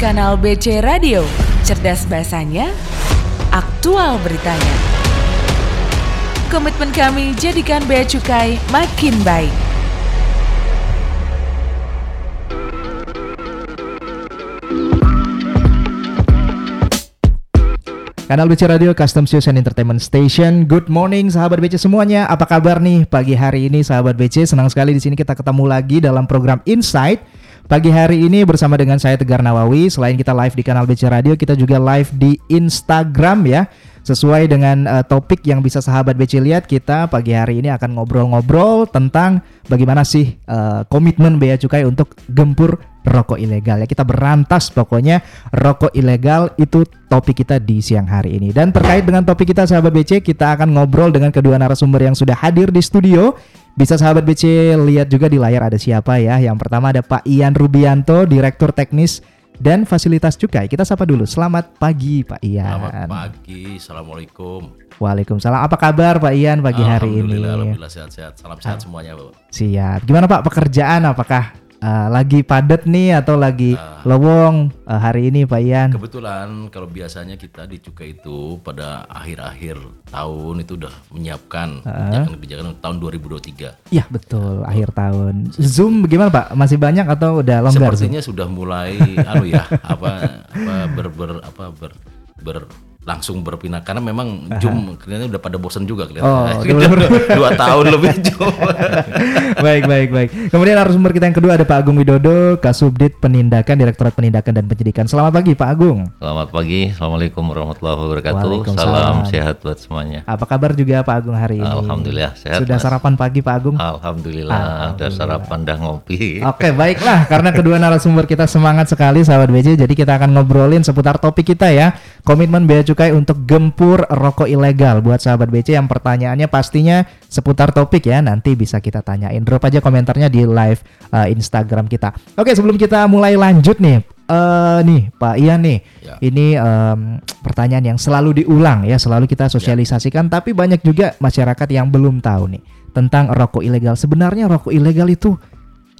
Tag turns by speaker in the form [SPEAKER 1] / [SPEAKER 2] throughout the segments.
[SPEAKER 1] Kanal BC Radio, cerdas bahasanya, aktual beritanya. Komitmen kami jadikan Bea Cukai makin baik.
[SPEAKER 2] Kanal BC Radio Custom Shoes and Entertainment Station. Good morning sahabat BC semuanya. Apa kabar nih pagi hari ini sahabat BC? Senang sekali di sini kita ketemu lagi dalam program Insight. Pagi hari ini bersama dengan saya Tegar Nawawi. Selain kita live di kanal BC Radio, kita juga live di Instagram ya. Sesuai dengan uh, topik yang bisa sahabat BC lihat, kita pagi hari ini akan ngobrol-ngobrol tentang bagaimana sih uh, komitmen Bea Cukai untuk gempur rokok ilegal ya. Kita berantas pokoknya rokok ilegal itu topik kita di siang hari ini. Dan terkait dengan topik kita sahabat BC, kita akan ngobrol dengan kedua narasumber yang sudah hadir di studio. Bisa sahabat BC lihat juga di layar ada siapa ya. Yang pertama ada Pak Ian Rubianto, Direktur Teknis dan Fasilitas Cukai. Kita sapa dulu. Selamat pagi Pak Ian.
[SPEAKER 3] Selamat pagi. Assalamualaikum.
[SPEAKER 2] Waalaikumsalam. Apa kabar Pak Ian pagi hari ini?
[SPEAKER 3] Alhamdulillah, alhamdulillah sehat-sehat. Salam sehat semuanya, Bu.
[SPEAKER 2] Siap. Gimana Pak pekerjaan? Apakah uh, lagi padat nih atau lagi
[SPEAKER 3] Ah.
[SPEAKER 2] lowong uh, hari ini Pak Ian?
[SPEAKER 3] Kebetulan kalau biasanya kita di Cukai itu pada akhir-akhir tahun itu udah menyiapkan kebijakan-kebijakan untuk tahun 2023.
[SPEAKER 2] Iya betul akhir tahun. Zoom bagaimana Pak? Masih banyak atau udah longgar? Zoom?
[SPEAKER 3] Sepertinya sudah mulai anu ya, apa apa ber, ber apa ber, ber langsung berpindah karena memang Zoom kelihatannya udah pada bosan juga
[SPEAKER 2] Oh,
[SPEAKER 3] kelihatannya. dua tahun lebih Zoom.
[SPEAKER 2] baik baik baik. Kemudian narasumber kita yang kedua ada Pak Agung Widodo, Kasubdit Penindakan, Direktorat Penindakan dan Penyidikan. Selamat pagi Pak Agung.
[SPEAKER 4] Selamat pagi, Assalamualaikum warahmatullahi wabarakatuh. Salam sehat buat semuanya.
[SPEAKER 2] Apa kabar juga Pak Agung hari ini?
[SPEAKER 4] Alhamdulillah sehat.
[SPEAKER 2] Sudah
[SPEAKER 4] Mas.
[SPEAKER 2] sarapan pagi Pak Agung?
[SPEAKER 4] Alhamdulillah, ada sarapan dah ngopi.
[SPEAKER 2] Oke baiklah karena kedua narasumber kita semangat sekali sahabat BC jadi kita akan ngobrolin seputar topik kita ya komitmen bea cukai untuk gempur rokok ilegal. Buat sahabat BC yang pertanyaannya pastinya seputar topik ya. Nanti bisa kita tanyain. Drop aja komentarnya di live uh, Instagram kita. Oke sebelum kita mulai lanjut nih eh nih Pak Ian nih.
[SPEAKER 3] Ya.
[SPEAKER 2] ini em, pertanyaan yang selalu diulang ya selalu kita sosialisasikan. Tapi banyak juga masyarakat yang belum tahu nih tentang rokok ilegal. Sebenarnya rokok ilegal itu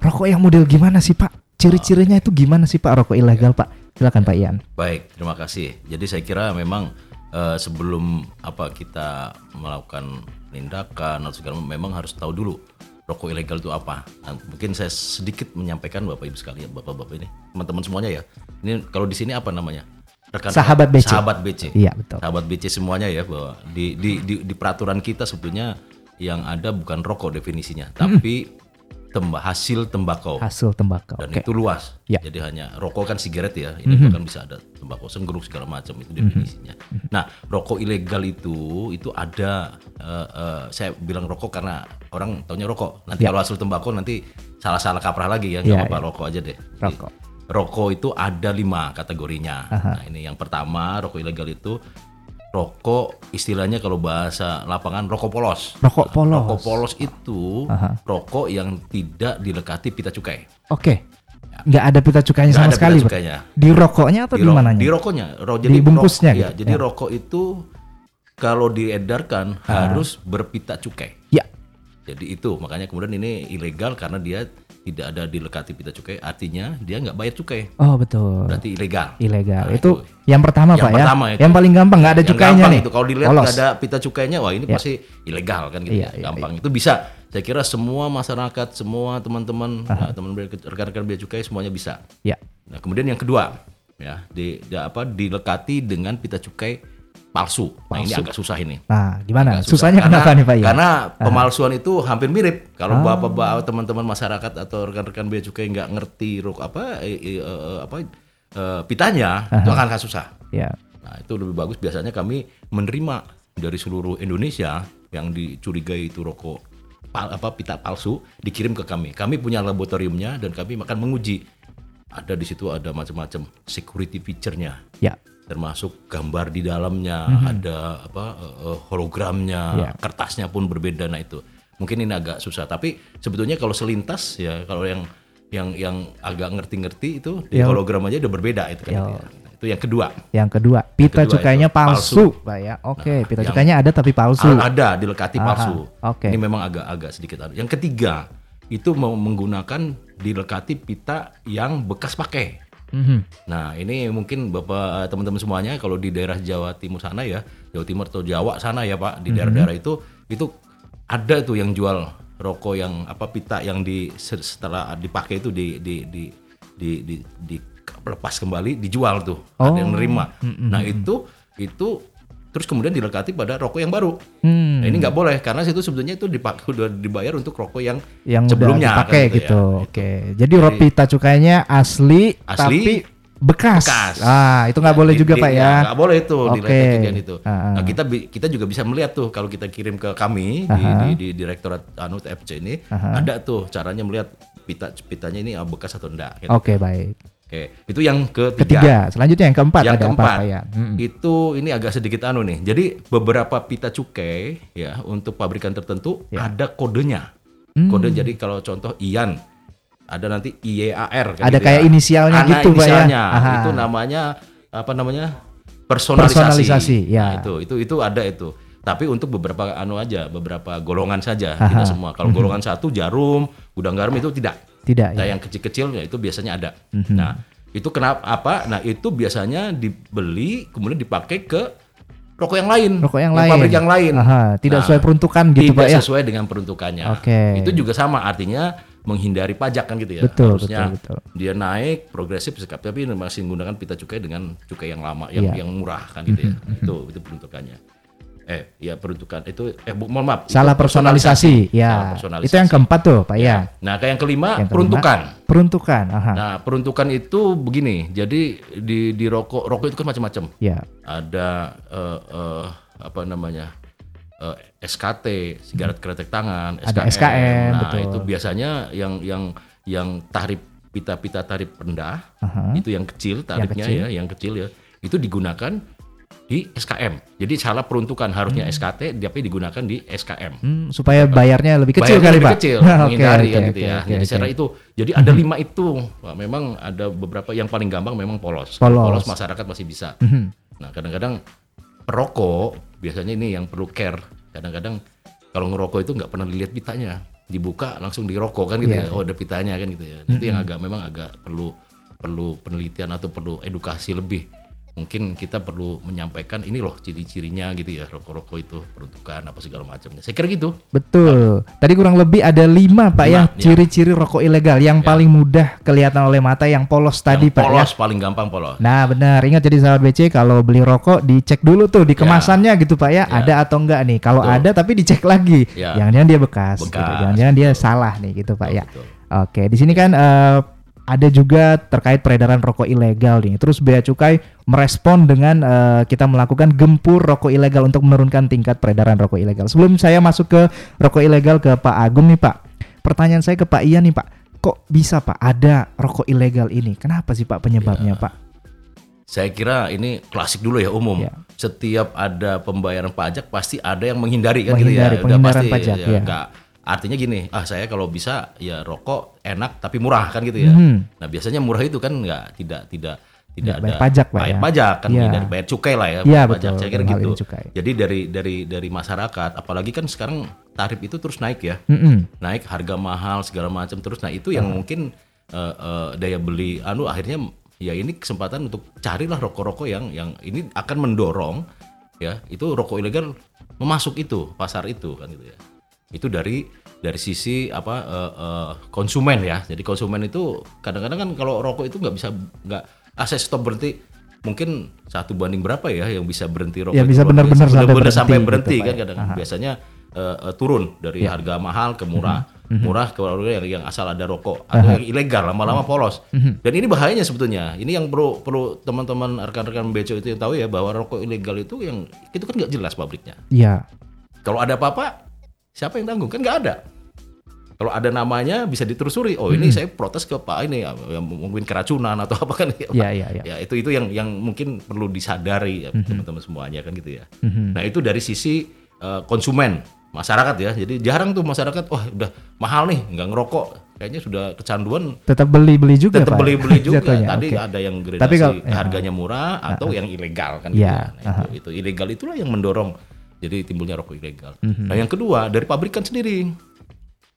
[SPEAKER 2] Rokok yang model gimana sih Pak? Ciri-cirinya itu gimana sih Pak rokok ilegal Pak? Silakan Pak Ian.
[SPEAKER 3] Baik, terima kasih. Jadi saya kira memang eh, sebelum apa kita melakukan tindakan atau segala memang harus tahu dulu rokok ilegal itu apa. Nah, mungkin saya sedikit menyampaikan Bapak Ibu sekalian, Bapak-bapak ini, teman-teman semuanya ya. Ini kalau di sini apa namanya? Rekan
[SPEAKER 2] Sahabat BC.
[SPEAKER 3] Sahabat BC.
[SPEAKER 2] Iya betul.
[SPEAKER 3] Sahabat BC semuanya ya bahwa di di di, di peraturan kita sebetulnya yang ada bukan rokok definisinya, tapi temba, hasil tembakau
[SPEAKER 2] Hasil tembakau.
[SPEAKER 3] dan
[SPEAKER 2] Oke.
[SPEAKER 3] itu luas.
[SPEAKER 2] Ya.
[SPEAKER 3] Jadi hanya rokok kan sigaret ya, ini bahkan bisa ada tembakau senggeruk segala macam itu definisinya. Nah, rokok ilegal itu itu ada eh, eh, saya bilang rokok karena orang taunya rokok. Nanti kalau hasil tembakau nanti salah-salah kaprah lagi ya, nggak
[SPEAKER 2] Ya,
[SPEAKER 3] apa-apa
[SPEAKER 2] ya.
[SPEAKER 3] rokok aja deh. Jadi,
[SPEAKER 2] Rokok.
[SPEAKER 3] rokok itu ada lima kategorinya. Nah, ini yang pertama rokok ilegal itu rokok istilahnya kalau bahasa lapangan rokok polos.
[SPEAKER 2] Rokok polos.
[SPEAKER 3] Rokok polos itu
[SPEAKER 2] Aha.
[SPEAKER 3] rokok yang tidak dilekati pita cukai.
[SPEAKER 2] Oke. Nggak ada pita cukainya
[SPEAKER 3] Nggak
[SPEAKER 2] sama
[SPEAKER 3] ada
[SPEAKER 2] sekali
[SPEAKER 3] pita cukainya.
[SPEAKER 2] Di rokoknya atau di,
[SPEAKER 3] ro-
[SPEAKER 2] mananya?
[SPEAKER 3] Di rokoknya. Ro,
[SPEAKER 2] Di bungkusnya
[SPEAKER 3] rok- iya,
[SPEAKER 2] gitu?
[SPEAKER 3] jadi
[SPEAKER 2] Ya.
[SPEAKER 3] rokok itu kalau diedarkan harus berpita cukai.
[SPEAKER 2] Ya.
[SPEAKER 3] Jadi itu makanya kemudian ini ilegal karena dia tidak ada dilekati pita cukai, artinya dia nggak bayar cukai,
[SPEAKER 2] Oh betul.
[SPEAKER 3] berarti ilegal.
[SPEAKER 2] Ilegal.
[SPEAKER 3] Nah,
[SPEAKER 2] itu, yang pertama
[SPEAKER 3] yang
[SPEAKER 2] Pak
[SPEAKER 3] pertama
[SPEAKER 2] ya.
[SPEAKER 3] itu.
[SPEAKER 2] Yang paling gampang nggak ada
[SPEAKER 3] Yang
[SPEAKER 2] cukainya nih.
[SPEAKER 3] Itu kalau dilihat nggak ada pita cukainya, wah ini pasti ilegal kan gitu
[SPEAKER 2] Iya,
[SPEAKER 3] ya.
[SPEAKER 2] iya,
[SPEAKER 3] Gampang. Itu bisa. Saya kira semua masyarakat, semua teman-teman, nah, teman rekan-rekan bea cukai semuanya bisa.
[SPEAKER 2] Ya.
[SPEAKER 3] Nah, kemudian yang kedua, ya, di, di- apa dilekati dengan pita cukai palsu. Nah, ini agak susah ini.
[SPEAKER 2] Nah gimana?
[SPEAKER 3] Agak susah.
[SPEAKER 2] Susahnya
[SPEAKER 3] Karena-
[SPEAKER 2] kenapa nih Pak Ian?
[SPEAKER 3] Karena pemalsuan itu hampir mirip. Kalau bapak-bapak teman-teman masyarakat atau rekan-rekan bea cukai nggak ngerti rok apa eh, eh, apa eh, pitanya, itu akan agak susah.
[SPEAKER 2] Ya.
[SPEAKER 3] Nah, itu lebih bagus biasanya kami menerima dari seluruh Indonesia yang dicurigai itu rokok pal, apa pita palsu dikirim ke kami. Kami punya laboratoriumnya dan kami akan menguji. Ada di situ ada macam-macam security feature-nya
[SPEAKER 2] Ya.
[SPEAKER 3] Termasuk gambar di dalamnya, ada apa eh, hologramnya,
[SPEAKER 2] Ya.
[SPEAKER 3] kertasnya pun berbeda. Nah itu mungkin ini agak susah. Tapi sebetulnya kalau selintas ya kalau yang yang yang agak ngerti-ngerti itu di
[SPEAKER 2] Ya.
[SPEAKER 3] hologram aja udah berbeda itu kan.
[SPEAKER 2] Ya.
[SPEAKER 3] Nah, itu yang kedua.
[SPEAKER 2] Yang kedua, pita
[SPEAKER 3] kedua
[SPEAKER 2] cukainya
[SPEAKER 3] itu
[SPEAKER 2] palsu,
[SPEAKER 3] palsu.
[SPEAKER 2] Pak ya. Oke,
[SPEAKER 3] Nah,
[SPEAKER 2] pita cukainya ada tapi palsu.
[SPEAKER 3] Al- ada dilekati
[SPEAKER 2] Aha,
[SPEAKER 3] palsu.
[SPEAKER 2] oke.
[SPEAKER 3] Ini memang agak-agak sedikit. ada. Yang ketiga itu mau menggunakan dilekati pita yang bekas pakai.
[SPEAKER 2] Mhm.
[SPEAKER 3] Nah ini mungkin bapak teman-teman semuanya kalau di daerah Jawa Timur sana ya, Jawa Timur atau Jawa sana ya pak, di daerah-daerah itu itu ada tuh yang jual rokok yang apa pita yang di se- setelah dipakai itu di di di di, di, di- lepas kembali dijual tuh, ada yang nerima. Nah itu itu terus kemudian dilekati pada rokok yang baru.
[SPEAKER 2] Hmm.
[SPEAKER 3] Nah, ini nggak boleh karena itu sebetulnya itu dipakai udah dibayar untuk rokok yang
[SPEAKER 2] yang
[SPEAKER 3] sebelumnya kan
[SPEAKER 2] dipakai
[SPEAKER 3] gitu
[SPEAKER 2] gitu.
[SPEAKER 3] ya.
[SPEAKER 2] Oke. Jadi ropita cukainya asli,
[SPEAKER 3] Asli,
[SPEAKER 2] tapi bekas.
[SPEAKER 3] bekas.
[SPEAKER 2] Ah, itu nggak boleh
[SPEAKER 3] Di-
[SPEAKER 2] juga
[SPEAKER 3] di-
[SPEAKER 2] Pak ya.
[SPEAKER 3] Nggak boleh itu nilai kejadian itu.
[SPEAKER 2] Ah, ah.
[SPEAKER 3] Nah kita kita juga bisa melihat tuh kalau kita kirim ke kami di, di, di direktorat anu FC ini
[SPEAKER 2] Aha.
[SPEAKER 3] ada tuh caranya melihat pita pitanya ini ah, bekas atau enggak. Gitu.
[SPEAKER 2] Oke, baik.
[SPEAKER 3] Oke itu yang ketiga.
[SPEAKER 2] Ketiga, selanjutnya yang keempat
[SPEAKER 3] yang
[SPEAKER 2] ada
[SPEAKER 3] keempat
[SPEAKER 2] apa, ya? Mm-mm.
[SPEAKER 3] itu ini agak sedikit anu nih. Jadi beberapa pita cukai ya untuk pabrikan tertentu
[SPEAKER 2] Ya.
[SPEAKER 3] ada kodenya.
[SPEAKER 2] Hmm.
[SPEAKER 3] Kode jadi kalau contoh Ian ada nanti IYAR kan
[SPEAKER 2] Ada
[SPEAKER 3] gitu
[SPEAKER 2] kayak
[SPEAKER 3] ya.
[SPEAKER 2] inisialnya
[SPEAKER 3] Ana
[SPEAKER 2] gitu, Pak ya?
[SPEAKER 3] inisialnya.
[SPEAKER 2] Aha.
[SPEAKER 3] Itu namanya apa namanya? personalisasi.
[SPEAKER 2] Personalisasi, ya.
[SPEAKER 3] Nah, itu itu itu ada itu. Tapi untuk beberapa anu aja, beberapa golongan saja,
[SPEAKER 2] Aha.
[SPEAKER 3] tidak semua. Kalau golongan satu jarum, gudang garam itu tidak.
[SPEAKER 2] Tidak
[SPEAKER 3] Nah,
[SPEAKER 2] ya.
[SPEAKER 3] yang kecil-kecil ya itu biasanya ada.
[SPEAKER 2] Mhm.
[SPEAKER 3] Nah, itu kenapa apa? Nah, itu biasanya dibeli kemudian dipakai ke rokok yang lain.
[SPEAKER 2] Rokok yang lain.
[SPEAKER 3] Pabrik yang lain.
[SPEAKER 2] Aha, tidak
[SPEAKER 3] Nah,
[SPEAKER 2] sesuai peruntukan gitu,
[SPEAKER 3] tidak
[SPEAKER 2] Pak ya.
[SPEAKER 3] sesuai dengan peruntukannya.
[SPEAKER 2] Oke.
[SPEAKER 3] Itu juga sama artinya menghindari pajak kan gitu ya.
[SPEAKER 2] Betul,
[SPEAKER 3] Harusnya
[SPEAKER 2] betul, betul.
[SPEAKER 3] dia naik progresif sekap tapi masih menggunakan pita cukai dengan cukai yang lama yang
[SPEAKER 2] Iya.
[SPEAKER 3] yang murah kan gitu ya. itu itu peruntukannya. Eh, ya peruntukan itu eh bu, mohon maaf.
[SPEAKER 2] Salah personalisasi.
[SPEAKER 3] Salah
[SPEAKER 2] Ya.
[SPEAKER 3] personalisasi.
[SPEAKER 2] Itu yang keempat tuh, Pak ya.
[SPEAKER 3] Nah, kayak yang kelima
[SPEAKER 2] Yang kelima,
[SPEAKER 3] peruntukan.
[SPEAKER 2] Peruntukan. Aha.
[SPEAKER 3] Nah, peruntukan itu begini. Jadi di di rokok rokok itu kan macam-macam.
[SPEAKER 2] Ya.
[SPEAKER 3] Ada eh, eh, apa namanya? eh, SKT, sigaret kretek tangan,
[SPEAKER 2] Ada
[SPEAKER 3] SKM.
[SPEAKER 2] SKM,
[SPEAKER 3] Nah,
[SPEAKER 2] betul.
[SPEAKER 3] itu biasanya yang yang yang tarif pita-pita tarif rendah,
[SPEAKER 2] Aha.
[SPEAKER 3] itu yang kecil tarifnya
[SPEAKER 2] kecil.
[SPEAKER 3] ya, yang kecil ya. Itu digunakan di SKM. Jadi salah peruntukan harusnya SKT tapi digunakan di SKM.
[SPEAKER 2] Hmm, supaya bayarnya lebih kecil
[SPEAKER 3] Bayarnya
[SPEAKER 2] kali,
[SPEAKER 3] lebih
[SPEAKER 2] Pak.
[SPEAKER 3] kecil, menghindari kan
[SPEAKER 2] oke,
[SPEAKER 3] gitu ya.
[SPEAKER 2] oke,
[SPEAKER 3] jadi
[SPEAKER 2] oke.
[SPEAKER 3] secara itu, jadi ada lima itu. Wah, memang ada beberapa yang paling gampang memang polos.
[SPEAKER 2] Polos.
[SPEAKER 3] masyarakat masih bisa.
[SPEAKER 2] Mhm.
[SPEAKER 3] Nah kadang-kadang perokok biasanya ini yang perlu care. Kadang-kadang kalau ngerokok itu nggak pernah dilihat pitanya, dibuka langsung dirokok kan gitu
[SPEAKER 2] Iya.
[SPEAKER 3] ya. Oh ada pitanya kan gitu ya. Itu yang agak memang agak perlu perlu penelitian atau perlu edukasi lebih. Mungkin kita perlu menyampaikan ini loh ciri-cirinya gitu ya rokok-rokok itu peruntukan apa segala macamnya. Saya kira gitu.
[SPEAKER 2] Betul. Tadi kurang lebih ada lima Pak ya
[SPEAKER 3] Lima, ya.
[SPEAKER 2] ciri-ciri rokok ilegal yang paling mudah kelihatan oleh mata yang polos tadi
[SPEAKER 3] Yang
[SPEAKER 2] Pak ya.
[SPEAKER 3] polos paling gampang polos.
[SPEAKER 2] Nah benar, ingat jadi sahabat BC kalau beli rokok dicek dulu tuh di kemasannya gitu Pak ya,
[SPEAKER 3] Ya.
[SPEAKER 2] ada atau enggak nih. Kalau
[SPEAKER 3] Betul.
[SPEAKER 2] ada tapi dicek lagi,
[SPEAKER 3] Ya.
[SPEAKER 2] jangan-jangan dia bekas, gitu.
[SPEAKER 3] Bekas,
[SPEAKER 2] jangan-jangan dia salah nih gitu Pak ya.
[SPEAKER 3] Betul.
[SPEAKER 2] Oke, di sini kan eh, ada juga terkait peredaran rokok ilegal nih. Terus Bea Cukai merespon dengan eh, kita melakukan gempur rokok ilegal untuk menurunkan tingkat peredaran rokok ilegal. Sebelum saya masuk ke rokok ilegal ke Pak Agung nih Pak, pertanyaan saya ke Pak Ian nih Pak, kok bisa Pak ada rokok ilegal ini? Kenapa sih Pak penyebabnya Pak?
[SPEAKER 3] Saya kira ini klasik dulu ya umum.
[SPEAKER 2] Ya.
[SPEAKER 3] Setiap ada pembayaran pajak pasti ada yang menghindari kan
[SPEAKER 2] Menghindari,
[SPEAKER 3] gitu ya. Pasti
[SPEAKER 2] pajak,
[SPEAKER 3] ya,
[SPEAKER 2] ya.
[SPEAKER 3] nggak- artinya gini, ah saya kalau bisa ya rokok enak tapi murah kan gitu ya.
[SPEAKER 2] Mhm.
[SPEAKER 3] Nah biasanya murah itu kan nggak tidak tidak tidak
[SPEAKER 2] bayar
[SPEAKER 3] ada
[SPEAKER 2] pajak, Pak,
[SPEAKER 3] bayar
[SPEAKER 2] ya.
[SPEAKER 3] pajak kan
[SPEAKER 2] Iya.
[SPEAKER 3] dari bayar cukai lah ya, pajak.
[SPEAKER 2] betul,
[SPEAKER 3] Saya kira gitu.
[SPEAKER 2] cukai.
[SPEAKER 3] Jadi dari dari dari masyarakat, apalagi kan sekarang tarif itu terus naik ya
[SPEAKER 2] Mm-mm.
[SPEAKER 3] naik harga mahal segala macam terus nah itu yang mungkin eh, eh, daya beli anu akhirnya ya ini kesempatan untuk carilah rokok-rokok yang yang ini akan mendorong ya itu rokok ilegal memasuk itu pasar itu kan gitu ya itu dari dari sisi apa eh, eh, konsumen ya jadi konsumen itu kadang-kadang kan kalau rokok itu nggak bisa nggak ah saya stop berhenti mungkin satu banding berapa ya yang bisa berhenti rokok
[SPEAKER 2] Ya, bisa benar-benar
[SPEAKER 3] biasa.
[SPEAKER 2] sampai
[SPEAKER 3] Benar-benar sampai
[SPEAKER 2] berhenti
[SPEAKER 3] berhenti
[SPEAKER 2] gitu,
[SPEAKER 3] kan
[SPEAKER 2] ya.
[SPEAKER 3] kadang
[SPEAKER 2] Aha.
[SPEAKER 3] biasanya eh, eh, turun dari
[SPEAKER 2] Ya.
[SPEAKER 3] harga mahal ke murah
[SPEAKER 2] Mhm.
[SPEAKER 3] murah ke yang, yang asal ada rokok atau yang ilegal lama-lama polos
[SPEAKER 2] Mhm.
[SPEAKER 3] dan ini bahayanya sebetulnya ini yang perlu perlu teman-teman rekan-rekan beco itu yang tahu ya bahwa rokok ilegal itu yang itu kan nggak jelas pabriknya
[SPEAKER 2] Iya.
[SPEAKER 3] kalau ada apa-apa siapa yang tanggung? Kan nggak ada. Kalau ada namanya bisa ditelusuri. Oh ini saya protes ke pak ini ya, yang mungkin keracunan atau apa kan.
[SPEAKER 2] Iya, iya, iya.
[SPEAKER 3] ya itu itu yang yang mungkin perlu disadari ya teman-teman semuanya kan gitu ya.
[SPEAKER 2] Mhm.
[SPEAKER 3] nah itu dari sisi eh, konsumen masyarakat ya. Jadi jarang tuh masyarakat wah udah mahal nih nggak ngerokok. Kayaknya sudah kecanduan.
[SPEAKER 2] Tetap beli-beli juga
[SPEAKER 3] tetap
[SPEAKER 2] Pak.
[SPEAKER 3] beli-beli juga.
[SPEAKER 2] Jatuhnya,
[SPEAKER 3] tadi
[SPEAKER 2] oke.
[SPEAKER 3] ada yang gradasi
[SPEAKER 2] Tapi kalau- ya.
[SPEAKER 3] harganya murah atau yang ilegal kan
[SPEAKER 2] Ya,
[SPEAKER 3] gitu. Ya. Nah, itu, itu ilegal itulah yang mendorong jadi timbulnya rokok ilegal
[SPEAKER 2] Mhm.
[SPEAKER 3] nah yang kedua dari pabrikan sendiri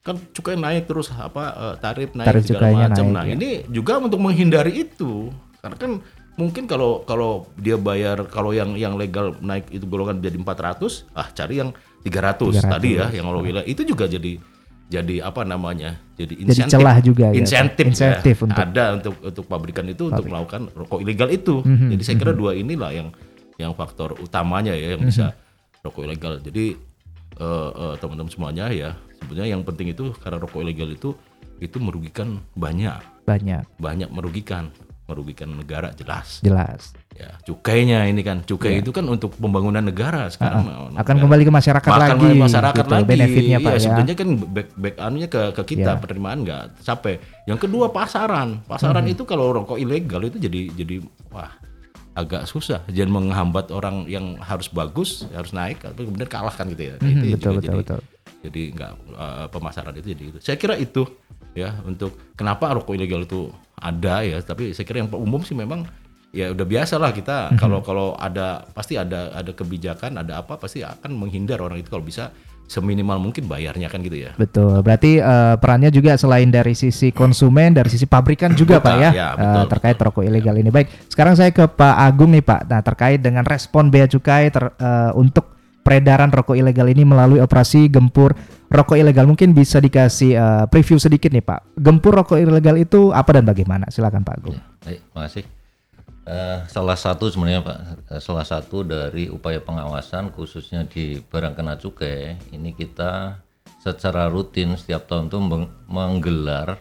[SPEAKER 3] kan cukai naik terus apa eh, tarif naik
[SPEAKER 2] Tarif
[SPEAKER 3] segala macam
[SPEAKER 2] naik,
[SPEAKER 3] nah
[SPEAKER 2] ya.
[SPEAKER 3] ini juga untuk menghindari itu Karena kan mungkin kalau kalau dia bayar kalau yang yang legal naik itu golongan jadi 400, ah cari yang 300,
[SPEAKER 2] 300.
[SPEAKER 3] tadi ya yang kalau wilayah itu juga jadi jadi apa namanya? Jadi
[SPEAKER 2] Jadi
[SPEAKER 3] insentif.
[SPEAKER 2] celah juga ya,
[SPEAKER 3] insentif,
[SPEAKER 2] Insentif
[SPEAKER 3] ya.
[SPEAKER 2] untuk-
[SPEAKER 3] ada untuk untuk pabrikan itu untuk melakukan rokok ilegal itu.
[SPEAKER 2] Mhm,
[SPEAKER 3] Jadi saya kira dua inilah yang yang faktor utamanya ya yang
[SPEAKER 2] Mhm.
[SPEAKER 3] bisa rokok ilegal. Jadi eh, eh, teman-teman semuanya ya sebenarnya yang penting itu karena rokok ilegal itu itu merugikan banyak
[SPEAKER 2] Banyak,
[SPEAKER 3] banyak merugikan merugikan negara jelas
[SPEAKER 2] jelas.
[SPEAKER 3] ya cukainya ini kan cukai itu kan untuk pembangunan negara sekarang
[SPEAKER 2] Iya. Akan
[SPEAKER 3] negara-
[SPEAKER 2] kembali ke masyarakat
[SPEAKER 3] Makan
[SPEAKER 2] lagi.
[SPEAKER 3] oleh masyarakat
[SPEAKER 2] gitu,
[SPEAKER 3] lagi
[SPEAKER 2] Benefitnya Pak
[SPEAKER 3] Iya,
[SPEAKER 2] ya.
[SPEAKER 3] sebenarnya kan back back anunya ke ke kita
[SPEAKER 2] Iya.
[SPEAKER 3] penerimaan nggak sampai yang kedua pasaran pasaran itu kalau rokok ilegal itu jadi jadi wah agak susah jadi menghambat orang yang harus bagus harus naik tapi kemudian kalah kan gitu ya
[SPEAKER 2] Mhm,
[SPEAKER 3] itu
[SPEAKER 2] betul,
[SPEAKER 3] juga
[SPEAKER 2] betul,
[SPEAKER 3] jadi
[SPEAKER 2] betul.
[SPEAKER 3] jadi nggak eh, pemasaran itu jadi itu saya kira itu ya untuk kenapa rokok ilegal itu ada ya tapi saya kira yang umum sih memang ya udah biasa lah kita
[SPEAKER 2] Mhm.
[SPEAKER 3] kalau kalau ada pasti ada ada kebijakan ada apa pasti akan menghindar orang itu kalau bisa seminimal mungkin bayarnya kan gitu ya
[SPEAKER 2] Betul. Berarti eh, perannya juga selain dari sisi konsumen, dari sisi pabrikan juga
[SPEAKER 3] Betul,
[SPEAKER 2] Pak ya,
[SPEAKER 3] ya, betul,
[SPEAKER 2] terkait rokok ilegal ini. Baik. Sekarang saya ke Pak Agung nih Pak. Nah terkait dengan respon bea cukai ter- eh, untuk peredaran rokok ilegal ini melalui operasi gempur rokok ilegal. Mungkin bisa dikasih eh, preview sedikit nih Pak. Gempur rokok ilegal itu apa dan bagaimana? Silakan Pak Agung.
[SPEAKER 4] Baik, makasih. Eh, salah satu sebenarnya Pak, eh, salah satu dari upaya pengawasan khususnya di barang kena cukai ini kita secara rutin setiap tahun itu meng- menggelar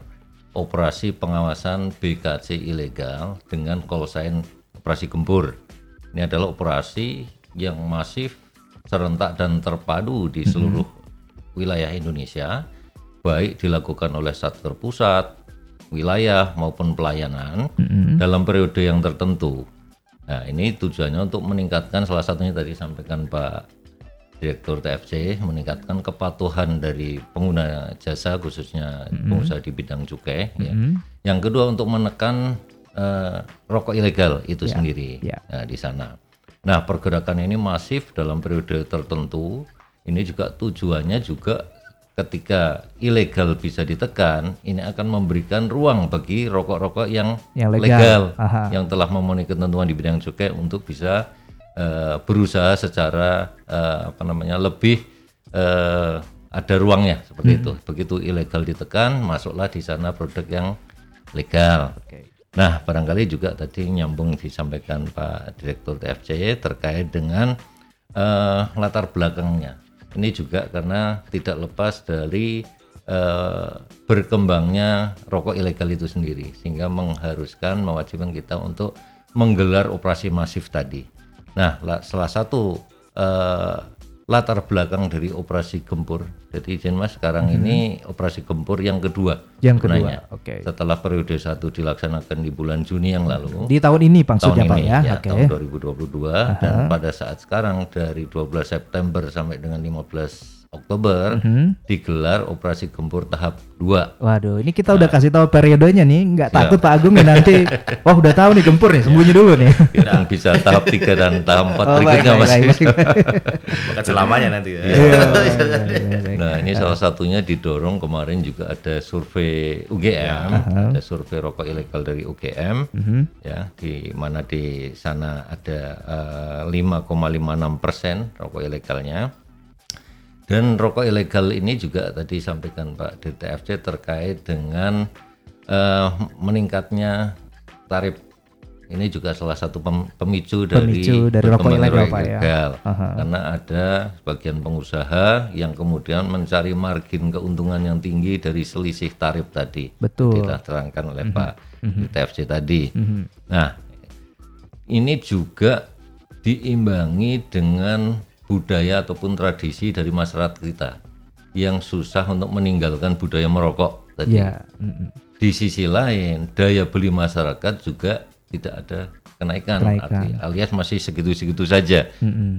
[SPEAKER 4] operasi pengawasan BKC ilegal dengan call sign operasi gempur. Ini adalah operasi yang masif, serentak dan terpadu di seluruh wilayah Indonesia, baik dilakukan oleh Satker Pusat, wilayah maupun pelayanan dalam periode yang tertentu. Nah, ini tujuannya untuk meningkatkan salah satunya tadi sampaikan Pak Direktur TFC meningkatkan kepatuhan dari pengguna jasa khususnya pengusaha di bidang cukai. ya. Yang kedua untuk menekan eh, rokok ilegal itu sendiri
[SPEAKER 2] ya.
[SPEAKER 4] Nah, di sana. Nah pergerakan ini masif dalam periode tertentu. Ini juga tujuannya juga ketika ilegal bisa ditekan, ini akan memberikan ruang bagi rokok-rokok yang,
[SPEAKER 2] Yang legal.
[SPEAKER 4] legal,
[SPEAKER 2] Aha.
[SPEAKER 4] yang telah memenuhi ketentuan di bidang cukai untuk bisa eh, berusaha secara eh, apa namanya lebih eh, ada ruangnya seperti itu. Begitu ilegal ditekan, masuklah di sana produk yang legal. Nah, barangkali juga tadi nyambung disampaikan Pak Direktur TFC terkait dengan eh, latar belakangnya. Ini juga karena tidak lepas dari eh, berkembangnya rokok ilegal itu sendiri, sehingga mengharuskan mewajibkan kita untuk menggelar operasi masif tadi. Nah, la- salah satu eh, latar belakang dari operasi gempur. Jadi izin Mas sekarang ini operasi gempur yang kedua.
[SPEAKER 2] Hmm. Yang kedua,
[SPEAKER 4] sebenarnya.
[SPEAKER 2] oke.
[SPEAKER 4] Setelah periode satu dilaksanakan di bulan Juni yang lalu.
[SPEAKER 2] Di tahun ini maksudnya
[SPEAKER 4] tahun
[SPEAKER 2] Pak
[SPEAKER 4] ini
[SPEAKER 2] ya.
[SPEAKER 4] ya,
[SPEAKER 2] Oke.
[SPEAKER 4] tahun 2022 dan pada saat sekarang dari 12 September sampai dengan 15 Oktober
[SPEAKER 2] Mhm.
[SPEAKER 4] digelar operasi gempur tahap 2.
[SPEAKER 2] Waduh, ini kita udah kasih tahu periodenya nih, nggak
[SPEAKER 4] Ya.
[SPEAKER 2] takut Pak Agung ya nanti. Wah udah tahu nih gempur nih, sembunyi dulu nih.
[SPEAKER 4] Dan bisa tahap 3 dan tahap 4
[SPEAKER 2] Oh,
[SPEAKER 4] berikutnya
[SPEAKER 2] baik,
[SPEAKER 4] Mas.
[SPEAKER 2] baik, baik.
[SPEAKER 3] Bahkan selamanya nanti ya.
[SPEAKER 2] Iya, iya, iya, iya.
[SPEAKER 4] Nah ini salah satunya didorong kemarin juga ada survei UGM, ada survei rokok ilegal dari UGM, ya di mana di sana ada eh, 5,56 persen rokok ilegalnya. Dan rokok ilegal ini juga tadi sampaikan Pak DTFC terkait dengan eh, meningkatnya tarif. Ini juga salah satu pem- pemicu dari
[SPEAKER 2] Pemicu dari rokok
[SPEAKER 4] berkembangnya
[SPEAKER 2] ilegal,
[SPEAKER 4] rokok
[SPEAKER 2] ya.
[SPEAKER 4] ilegal.
[SPEAKER 2] Aha.
[SPEAKER 4] Karena ada sebagian pengusaha yang kemudian mencari margin keuntungan yang tinggi dari selisih tarif tadi.
[SPEAKER 2] Betul.
[SPEAKER 4] Kita terangkan oleh Pak TFC tadi. Nah, ini juga diimbangi dengan budaya ataupun tradisi dari masyarakat kita yang susah untuk meninggalkan budaya merokok tadi.
[SPEAKER 2] Mm-mm.
[SPEAKER 4] Di sisi lain, daya beli masyarakat juga tidak ada kenaikan,
[SPEAKER 2] Kenaikan.
[SPEAKER 4] arti- alias masih segitu-segitu saja.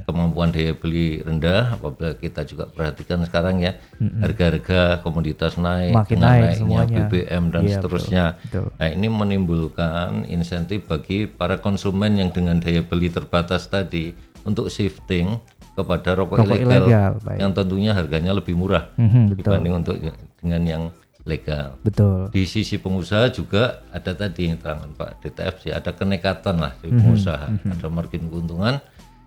[SPEAKER 4] Kemampuan daya beli rendah, apabila kita juga perhatikan sekarang ya, harga-harga komoditas naik,
[SPEAKER 2] Makin
[SPEAKER 4] dengan
[SPEAKER 2] naik
[SPEAKER 4] naiknya
[SPEAKER 2] semuanya.
[SPEAKER 4] BBM dan
[SPEAKER 2] Iya,
[SPEAKER 4] seterusnya.
[SPEAKER 2] betul.
[SPEAKER 4] Nah, ini menimbulkan insentif bagi para konsumen yang dengan daya beli terbatas tadi untuk shifting kepada rokok,
[SPEAKER 2] Rokok
[SPEAKER 4] ilegal,
[SPEAKER 2] ilegal, baik.
[SPEAKER 4] yang tentunya harganya lebih murah
[SPEAKER 2] Mhm, betul.
[SPEAKER 4] dibanding untuk dengan yang legal.
[SPEAKER 2] Betul.
[SPEAKER 4] Di sisi pengusaha juga ada tadi yang terangkan Pak DTFC, ada kenekatan lah di pengusaha, ada margin keuntungan.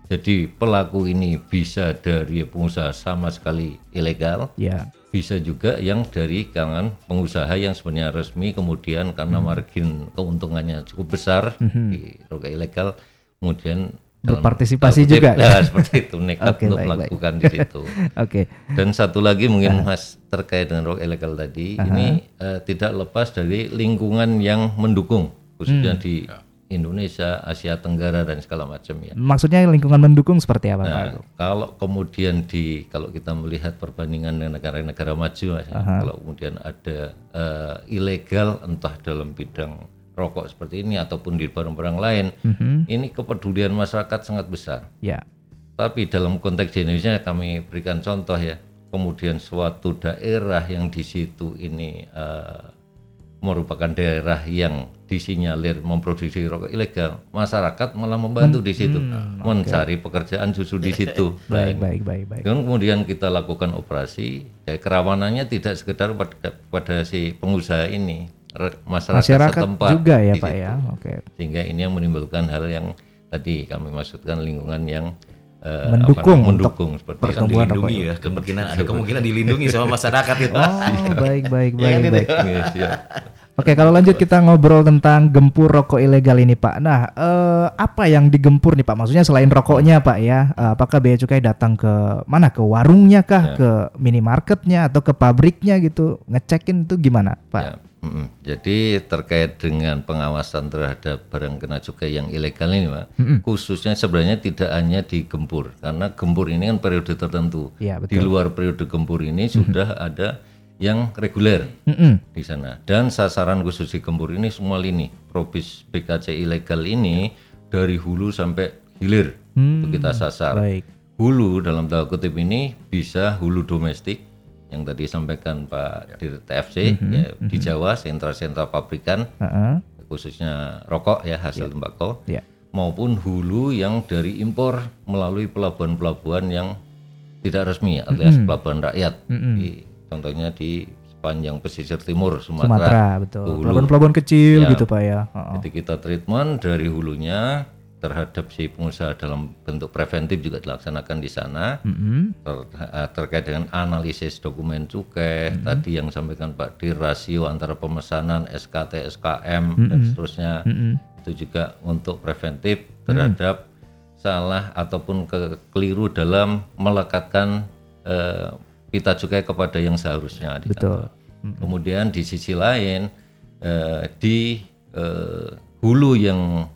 [SPEAKER 4] Jadi pelaku ini bisa dari pengusaha sama sekali ilegal,
[SPEAKER 2] Ya.
[SPEAKER 4] bisa juga yang dari kalangan pengusaha yang sebenarnya resmi kemudian karena margin keuntungannya cukup besar di roka ilegal kemudian
[SPEAKER 2] Berpartisipasi
[SPEAKER 4] kutip,
[SPEAKER 2] juga.
[SPEAKER 4] ya, seperti itu nekat
[SPEAKER 2] Oke,
[SPEAKER 4] untuk
[SPEAKER 2] baik, baik.
[SPEAKER 4] melakukan di situ.
[SPEAKER 2] Oke.
[SPEAKER 4] Dan satu lagi mungkin Mas terkait dengan rock ilegal tadi, ini eh, tidak lepas dari lingkungan yang mendukung, khususnya
[SPEAKER 2] Hmm.
[SPEAKER 4] di Indonesia, Asia Tenggara dan segala macam ya.
[SPEAKER 2] Maksudnya lingkungan mendukung seperti apa, Pak?
[SPEAKER 4] Nah, kalau kemudian di kalau kita melihat perbandingan dengan negara-negara maju, Mas, ya, kalau kemudian ada eh, ilegal entah dalam bidang rokok seperti ini ataupun di barang-barang lain, ini kepedulian masyarakat sangat besar.
[SPEAKER 2] Ya.
[SPEAKER 4] Tapi dalam konteks di Indonesia kami berikan contoh ya, kemudian suatu daerah yang di situ ini eh, merupakan daerah yang disinyalir memproduksi rokok ilegal, masyarakat malah membantu di situ, mencari pekerjaan justru di situ.
[SPEAKER 2] Baik, baik, baik, baik.
[SPEAKER 4] Dan kemudian kita lakukan operasi, ya kerawanannya tidak sekedar pada, pada si pengusaha ini, masyarakat,
[SPEAKER 2] Masyarakat
[SPEAKER 4] setempat
[SPEAKER 2] juga ya, Pak
[SPEAKER 4] situ.
[SPEAKER 2] ya. Oke.
[SPEAKER 4] Sehingga ini yang menimbulkan hal yang tadi kami maksudkan lingkungan yang eh,
[SPEAKER 2] Mendukung
[SPEAKER 4] apa, mendukung seperti itu.
[SPEAKER 2] pertumbuhan
[SPEAKER 3] dilindungi ya kemungkinan ada kemungkinan dilindungi sama masyarakat itu.
[SPEAKER 2] Oh, baik, baik, baik,
[SPEAKER 3] kan,
[SPEAKER 2] baik.
[SPEAKER 4] Yes, ya.
[SPEAKER 2] Oke, kalau lanjut kita ngobrol tentang gempur rokok ilegal ini, Pak. Nah, eh, apa yang digempur nih, Pak? Maksudnya selain rokoknya, Pak ya, eh, apakah Bea Cukai datang ke mana? Ke warungnya kah? Ke minimarketnya atau ke pabriknya gitu? Ngecekin itu gimana, Pak?
[SPEAKER 4] Ya, mm-mm. Jadi terkait dengan pengawasan terhadap barang kena cukai yang ilegal ini, Pak, khususnya sebenarnya tidak hanya di gempur, karena gempur ini kan periode tertentu.
[SPEAKER 2] Iya,
[SPEAKER 4] Di luar periode gempur ini sudah ada yang reguler
[SPEAKER 2] Mm-mm.
[SPEAKER 4] di sana. Dan sasaran khusus di gempur ini semua lini. Probis BKC ilegal ini dari hulu sampai hilir itu kita sasar.
[SPEAKER 2] Baik.
[SPEAKER 4] Hulu dalam tanda kutip ini bisa hulu domestik yang tadi disampaikan Pak Dir TFC ya, di Jawa sentra-sentra pabrikan
[SPEAKER 2] Heeh.
[SPEAKER 4] khususnya rokok ya hasil tembakau
[SPEAKER 2] Ya.
[SPEAKER 4] maupun hulu yang dari impor melalui pelabuhan-pelabuhan yang tidak resmi alias pelabuhan rakyat di, contohnya di sepanjang pesisir timur Sumatera,
[SPEAKER 2] Sumatera, betul. Pelabuhan-pelabuhan kecil
[SPEAKER 4] Ya.
[SPEAKER 2] gitu, Pak ya. Heeh.
[SPEAKER 4] Jadi kita treatment dari hulunya terhadap si pengusaha dalam bentuk preventif juga dilaksanakan di sana.
[SPEAKER 2] Mm-mm.
[SPEAKER 4] Ter- eh, terkait dengan analisis dokumen cukai tadi yang sampaikan Pak Dir rasio antara pemesanan SKT SKM dan seterusnya. Itu juga untuk preventif terhadap salah ataupun ke- keliru dalam melekatkan eh, pita cukai kepada yang seharusnya di
[SPEAKER 2] Betul.
[SPEAKER 4] kantor. Kemudian di sisi lain eh, di eh, hulu yang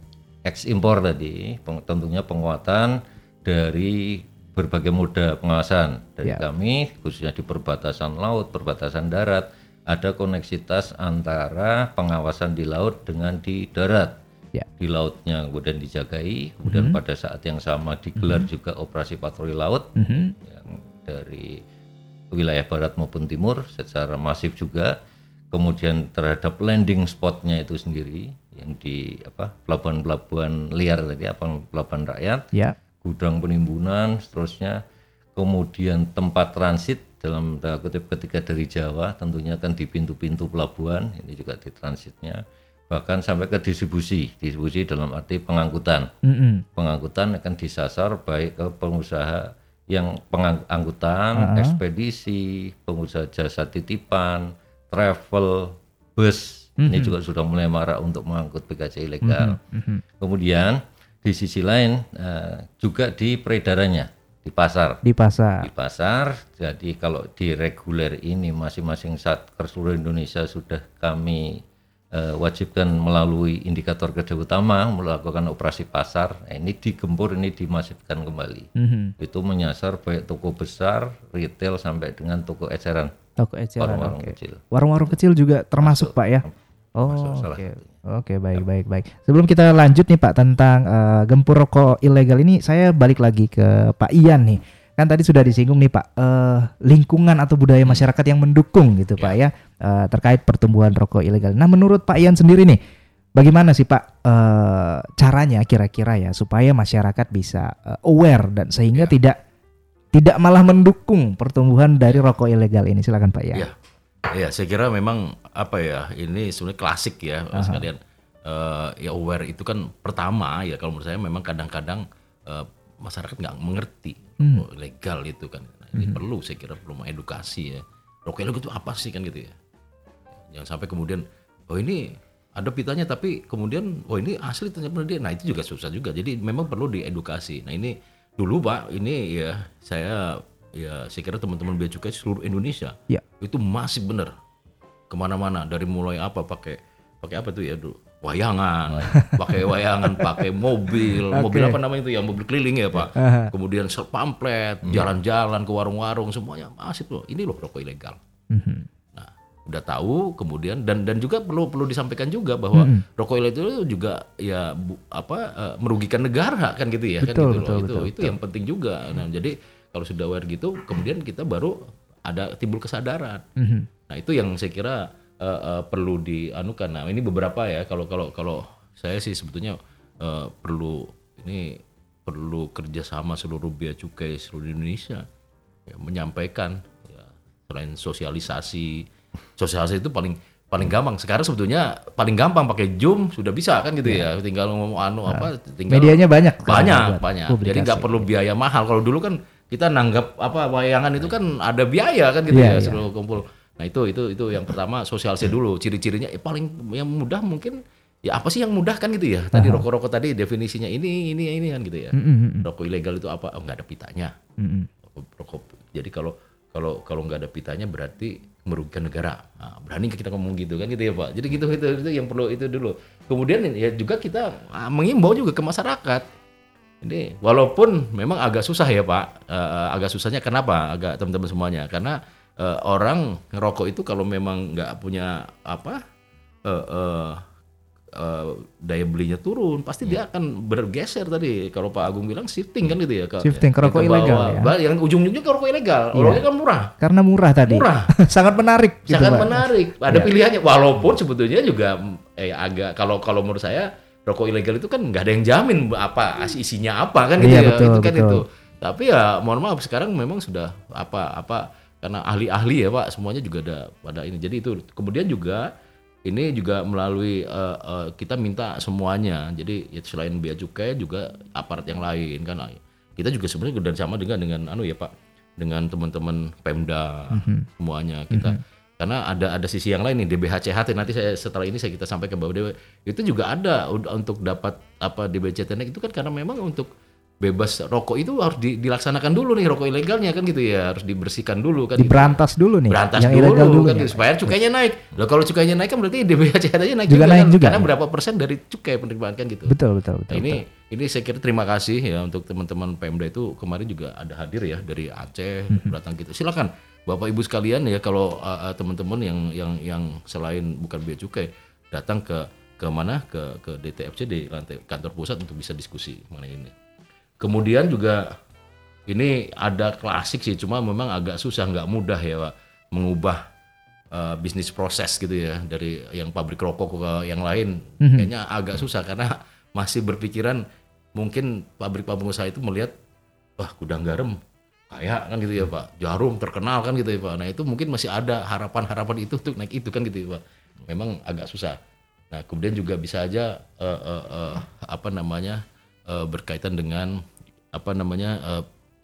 [SPEAKER 4] ekspor tadi peng- tentunya penguatan dari berbagai moda pengawasan dari
[SPEAKER 2] Ya.
[SPEAKER 4] kami khususnya di perbatasan laut, perbatasan darat ada koneksitas antara pengawasan di laut dengan di darat.
[SPEAKER 2] Ya.
[SPEAKER 4] Di lautnya kemudian dijagai, kemudian pada saat yang sama digelar juga operasi patroli laut yang dari wilayah barat maupun timur secara masif juga. Kemudian terhadap landing spotnya itu sendiri yang di apa pelabuhan-pelabuhan liar tadi apa pelabuhan rakyat
[SPEAKER 2] Ya.
[SPEAKER 4] gudang penimbunan, seterusnya. Kemudian tempat transit dalam tanda kutip ketika dari Jawa tentunya kan di pintu-pintu pelabuhan, ini juga di transitnya. Bahkan sampai ke distribusi, distribusi dalam arti pengangkutan.
[SPEAKER 2] Mm-mm.
[SPEAKER 4] Pengangkutan akan disasar baik ke pengusaha yang pengangkutan, ekspedisi, pengusaha jasa titipan, travel, bus. Ini juga sudah mulai marak untuk mengangkut PKC ilegal. Kemudian di sisi lain eh, juga di peredarannya di pasar.
[SPEAKER 2] Di pasar.
[SPEAKER 4] Di pasar, jadi kalau di reguler ini masing-masing satker seluruh Indonesia sudah kami eh, wajibkan melalui indikator kerja utama melakukan operasi pasar. Nah, ini digempur, ini dimasifkan kembali.
[SPEAKER 2] Mhm.
[SPEAKER 4] Itu menyasar baik toko besar, retail sampai dengan toko eceran,
[SPEAKER 2] Toko eceran.
[SPEAKER 4] warung-warung
[SPEAKER 2] Oke.
[SPEAKER 4] kecil.
[SPEAKER 2] Warung-warung kecil juga termasuk, Pak ya. Oh, oke.
[SPEAKER 4] satunya.
[SPEAKER 2] Oke, baik, baik, baik. Sebelum kita lanjut nih Pak tentang eh, gempur rokok ilegal ini, saya balik lagi ke Pak Ian nih. Kan tadi sudah disinggung nih Pak, eh, lingkungan atau budaya masyarakat yang mendukung gitu Pak ya eh, terkait pertumbuhan rokok ilegal. Nah, menurut Pak Ian sendiri nih, bagaimana sih Pak eh, caranya kira-kira ya supaya masyarakat bisa eh, aware dan sehingga tidak tidak malah mendukung pertumbuhan dari rokok ilegal ini? Silakan Pak Ian.
[SPEAKER 3] Ya. Ya, saya kira memang apa ya ini sebenarnya klasik ya sekalian Eh, ya aware itu kan pertama ya kalau menurut saya memang kadang-kadang eh, masyarakat nggak mengerti oh, legal itu kan. Nah, ini perlu saya kira perlu mengedukasi ya. Rokok itu apa sih kan gitu ya. Jangan sampai kemudian oh ini ada pitanya tapi kemudian oh ini asli ternyata dia. Nah itu juga susah juga. Jadi memang perlu diedukasi. Nah ini dulu Pak ini ya saya ya saya kira teman-teman bea cukai seluruh Indonesia
[SPEAKER 2] Ya.
[SPEAKER 3] itu masih benar. Ke mana-mana dari mulai apa pakai pakai apa tuh ya dulu wayangan. Pakai wayangan pakai mobil. Mobil apa namanya itu ya? Mobil keliling ya pak.
[SPEAKER 2] Aha.
[SPEAKER 3] kemudian ser- pamflet jalan-jalan ke warung-warung semuanya masih loh. Ini loh rokok ilegal.
[SPEAKER 2] Mhm.
[SPEAKER 3] Nah, udah tahu kemudian dan dan juga perlu perlu disampaikan juga bahwa rokok ilegal itu juga ya bu- apa eh, merugikan negara kan gitu ya kan
[SPEAKER 2] Betul,
[SPEAKER 3] gitu
[SPEAKER 2] betul,
[SPEAKER 3] loh.
[SPEAKER 2] betul,
[SPEAKER 3] itu itu yang penting juga. Nah, jadi kalau sudah aware gitu kemudian kita baru ada timbul kesadaran.
[SPEAKER 2] Mhm.
[SPEAKER 3] Nah, itu yang saya kira eh, eh, perlu dianukan. Nah, ini beberapa ya kalau kalau kalau saya sih sebetulnya eh, perlu ini perlu kerjasama seluruh bea cukai seluruh Indonesia ya, menyampaikan ya, selain sosialisasi sosialisasi itu paling paling gampang sekarang sebetulnya paling gampang pakai zoom sudah bisa kan gitu ya tinggal ngomong anu apa tinggal
[SPEAKER 2] Medianya banyak.
[SPEAKER 3] banyak banyak
[SPEAKER 2] publikasi.
[SPEAKER 3] jadi nggak perlu biaya mahal kalau dulu kan kita nanggap apa wayangan itu kan ada biaya kan gitu
[SPEAKER 2] Iya,
[SPEAKER 3] ya
[SPEAKER 2] iya.
[SPEAKER 3] seluruh kumpul. Nah itu itu itu yang pertama sosialisasi dulu. Ciri-cirinya eh, paling yang mudah mungkin ya apa sih yang mudah kan gitu ya? Tadi rokok-rokok tadi definisinya ini ini ini kan gitu ya. Rokok ilegal itu apa? Oh, nggak ada pitanya. Rokok, rokok- jadi kalau kalau kalau nggak ada pitanya berarti merugikan negara. Nah, berani kita ngomong gitu kan gitu ya pak? Jadi gitu itu itu yang perlu itu dulu. Kemudian ya juga kita ah, mengimbau juga ke masyarakat ini walaupun memang agak susah ya pak Eh, agak susahnya kenapa agak teman-teman semuanya karena eh, orang ngerokok itu kalau memang nggak punya apa eh, eh, eh, daya belinya turun, pasti dia akan bergeser tadi. Kalau Pak Agung bilang shifting kan gitu ya. ke-
[SPEAKER 2] Shifting ke rokok ilegal ya.
[SPEAKER 3] Yang ujung-ujungnya ke rokok ilegal.
[SPEAKER 2] Iya.
[SPEAKER 3] Rokok kan murah.
[SPEAKER 2] Karena murah tadi.
[SPEAKER 3] Murah.
[SPEAKER 2] Sangat menarik. gitu,
[SPEAKER 3] Sangat
[SPEAKER 2] Pak.
[SPEAKER 3] menarik. Ada
[SPEAKER 2] Iya.
[SPEAKER 3] pilihannya. Walaupun sebetulnya juga eh, agak kalau kalau menurut saya rokok ilegal itu kan nggak ada yang jamin apa isinya apa kan gitu
[SPEAKER 2] Iya,
[SPEAKER 3] ya.
[SPEAKER 2] betul,
[SPEAKER 3] itu kan
[SPEAKER 2] betul.
[SPEAKER 3] itu. Tapi ya mohon maaf sekarang memang sudah apa apa karena ahli-ahli ya Pak semuanya juga ada pada ini. Jadi itu kemudian juga ini juga melalui eh, eh, kita minta semuanya. Jadi ya selain bea cukai juga aparat yang lain kan kita juga sebenarnya sudah sama dengan dengan anu ya Pak dengan teman-teman Pemda
[SPEAKER 2] Mhm.
[SPEAKER 3] semuanya kita karena ada ada sisi yang lain nih DBHCHT nanti saya setelah ini saya kita sampaikan bahwa DB itu juga ada untuk dapat apa DBCT itu kan karena memang untuk bebas rokok itu harus di- dilaksanakan dulu nih rokok ilegalnya kan gitu ya harus dibersihkan dulu kan gitu.
[SPEAKER 2] Diberantas dulu nih.
[SPEAKER 3] berantas
[SPEAKER 2] yang
[SPEAKER 3] dulu,
[SPEAKER 2] ilegal dulu
[SPEAKER 3] kan
[SPEAKER 2] ya.
[SPEAKER 3] gitu, supaya cukainya naik loh kalau cukainya naik kan berarti DBHCHT nya naik
[SPEAKER 2] Juga
[SPEAKER 3] juga,
[SPEAKER 2] naik
[SPEAKER 3] kan?
[SPEAKER 2] juga,
[SPEAKER 3] karena
[SPEAKER 2] ya.
[SPEAKER 3] berapa persen dari cukai penerimaan kan gitu
[SPEAKER 2] Betul, betul, betul.
[SPEAKER 3] Nah, ini ini saya kira terima kasih ya untuk teman-teman Pemda itu kemarin juga ada hadir ya dari Aceh
[SPEAKER 2] Mhm.
[SPEAKER 3] datang gitu. Silakan Bapak Ibu sekalian ya kalau uh, teman-teman yang yang yang selain bukan bea cukai datang ke ke mana? Ke ke DTFC di lantai kantor pusat untuk bisa diskusi mengenai ini. Kemudian juga ini ada klasik sih cuma memang agak susah nggak mudah ya Pak mengubah uh, bisnis proses gitu ya dari yang pabrik rokok ke yang lain. Kayaknya agak susah karena masih berpikiran mungkin pabrik-pabrik usaha itu melihat wah gudang garam kayak kan gitu ya Pak. Jarum terkenal kan gitu ya Pak. Nah itu mungkin masih ada harapan-harapan itu untuk naik itu kan gitu ya Pak. Memang agak susah. Nah kemudian juga bisa aja eh, eh, eh, apa namanya eh, berkaitan dengan apa namanya eh,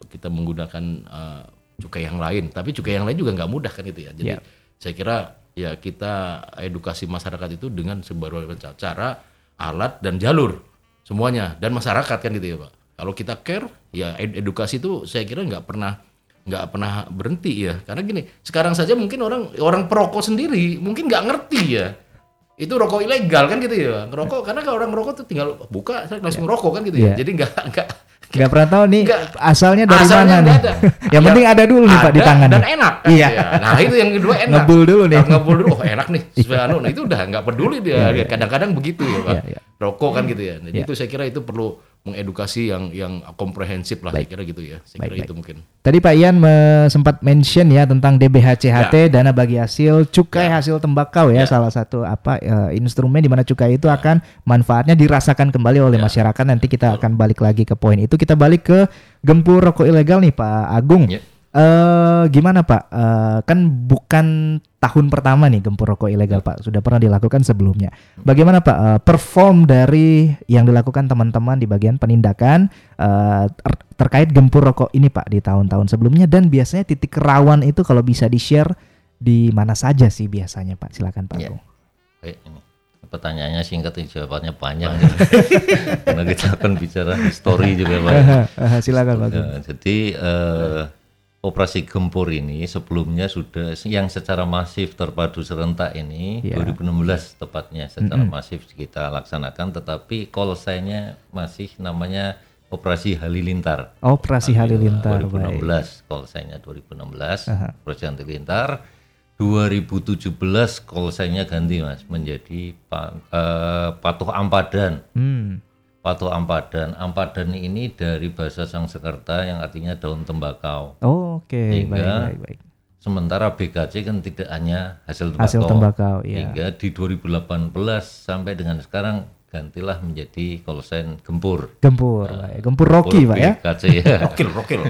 [SPEAKER 3] kita menggunakan eh, cukai yang lain. Tapi cukai yang lain juga nggak mudah kan itu ya. Jadi
[SPEAKER 2] Ya.
[SPEAKER 3] saya kira ya kita edukasi masyarakat itu dengan sebuah cara alat dan jalur semuanya dan masyarakat kan gitu ya pak kalau kita care ya ed- edukasi itu saya kira nggak pernah nggak pernah berhenti ya karena gini sekarang saja mungkin orang orang perokok sendiri mungkin nggak ngerti ya itu rokok ilegal kan gitu ya ngerokok karena kalau orang ngerokok tuh tinggal buka saya langsung rokok kan gitu ya
[SPEAKER 2] Iya.
[SPEAKER 3] jadi nggak nggak
[SPEAKER 2] Nggak pernah tahu nih
[SPEAKER 3] Nggak.
[SPEAKER 2] asalnya dari
[SPEAKER 3] Asalnya
[SPEAKER 2] mana nih.
[SPEAKER 3] ada.
[SPEAKER 2] yang
[SPEAKER 3] Ya,
[SPEAKER 2] penting ada dulu nih Pak di
[SPEAKER 3] ada
[SPEAKER 2] tangan.
[SPEAKER 3] dan enak kan
[SPEAKER 2] Iya.
[SPEAKER 3] ya. nah itu yang kedua enak
[SPEAKER 2] Ngebul dulu nih.
[SPEAKER 3] Nah, ngebul dulu oh enak nih sesuai anu nah itu udah nggak peduli dia kadang-kadang begitu ya pak
[SPEAKER 2] Iya, iya.
[SPEAKER 3] rokok kan gitu ya jadi
[SPEAKER 2] Iya.
[SPEAKER 3] itu saya kira itu perlu mengedukasi yang yang komprehensif lah saya kira gitu ya saya
[SPEAKER 2] Baik,
[SPEAKER 3] kira
[SPEAKER 2] baik.
[SPEAKER 3] itu mungkin
[SPEAKER 2] Tadi Pak Ian me- sempat mention ya tentang DBHCHT dana bagi hasil cukai hasil tembakau ya,
[SPEAKER 3] Ya.
[SPEAKER 2] salah satu apa eh, instrumen di mana cukai itu akan manfaatnya dirasakan kembali oleh masyarakat. Nanti kita akan balik lagi ke poin itu. Kita balik ke gempur rokok ilegal nih Pak Agung.
[SPEAKER 3] Ya.
[SPEAKER 2] Eh gimana Pak? Eh, kan bukan tahun pertama nih gempur rokok ilegal Pak, sudah pernah dilakukan sebelumnya. Bagaimana Pak eh, perform dari yang dilakukan teman-teman di bagian penindakan eh, ter- terkait gempur rokok ini Pak di tahun-tahun sebelumnya dan biasanya titik rawan itu kalau bisa di-share di mana saja sih biasanya Pak? Silakan Pak.
[SPEAKER 4] Ya.
[SPEAKER 2] Agung.
[SPEAKER 4] Baik, ini pertanyaannya singkat, jawabannya panjang. Karena kita akan bicara story juga Pak.
[SPEAKER 2] Silakan Pak.
[SPEAKER 4] Jadi eh, operasi gempur ini sebelumnya sudah yang secara masif terpadu serentak ini
[SPEAKER 2] Ya.
[SPEAKER 4] 2016 tepatnya secara masif kita laksanakan, tetapi call sign-nya masih namanya operasi Halilintar.
[SPEAKER 2] Operasi Halilintar, baik.
[SPEAKER 4] 2016 call sign-nya 2016 operasi Halilintar 2017 call sign-nya ganti mas menjadi pa- eh, patuh ampadan
[SPEAKER 2] Hmm.
[SPEAKER 4] Patuh ampadan ampadan ini dari bahasa Sangsekerta yang artinya daun tembakau
[SPEAKER 2] Oh, Oke, baik,
[SPEAKER 4] Sehingga
[SPEAKER 2] baik, baik.
[SPEAKER 4] sementara BKC kan tidak hanya hasil tembakau
[SPEAKER 2] Hasil tembakau, ya.
[SPEAKER 4] hingga di 2018 sampai dengan sekarang gantilah menjadi call sign gempur
[SPEAKER 2] Gempur, baik. Gempur Rocky, Pak ya.
[SPEAKER 4] BKC ya
[SPEAKER 3] Rokil, rokil.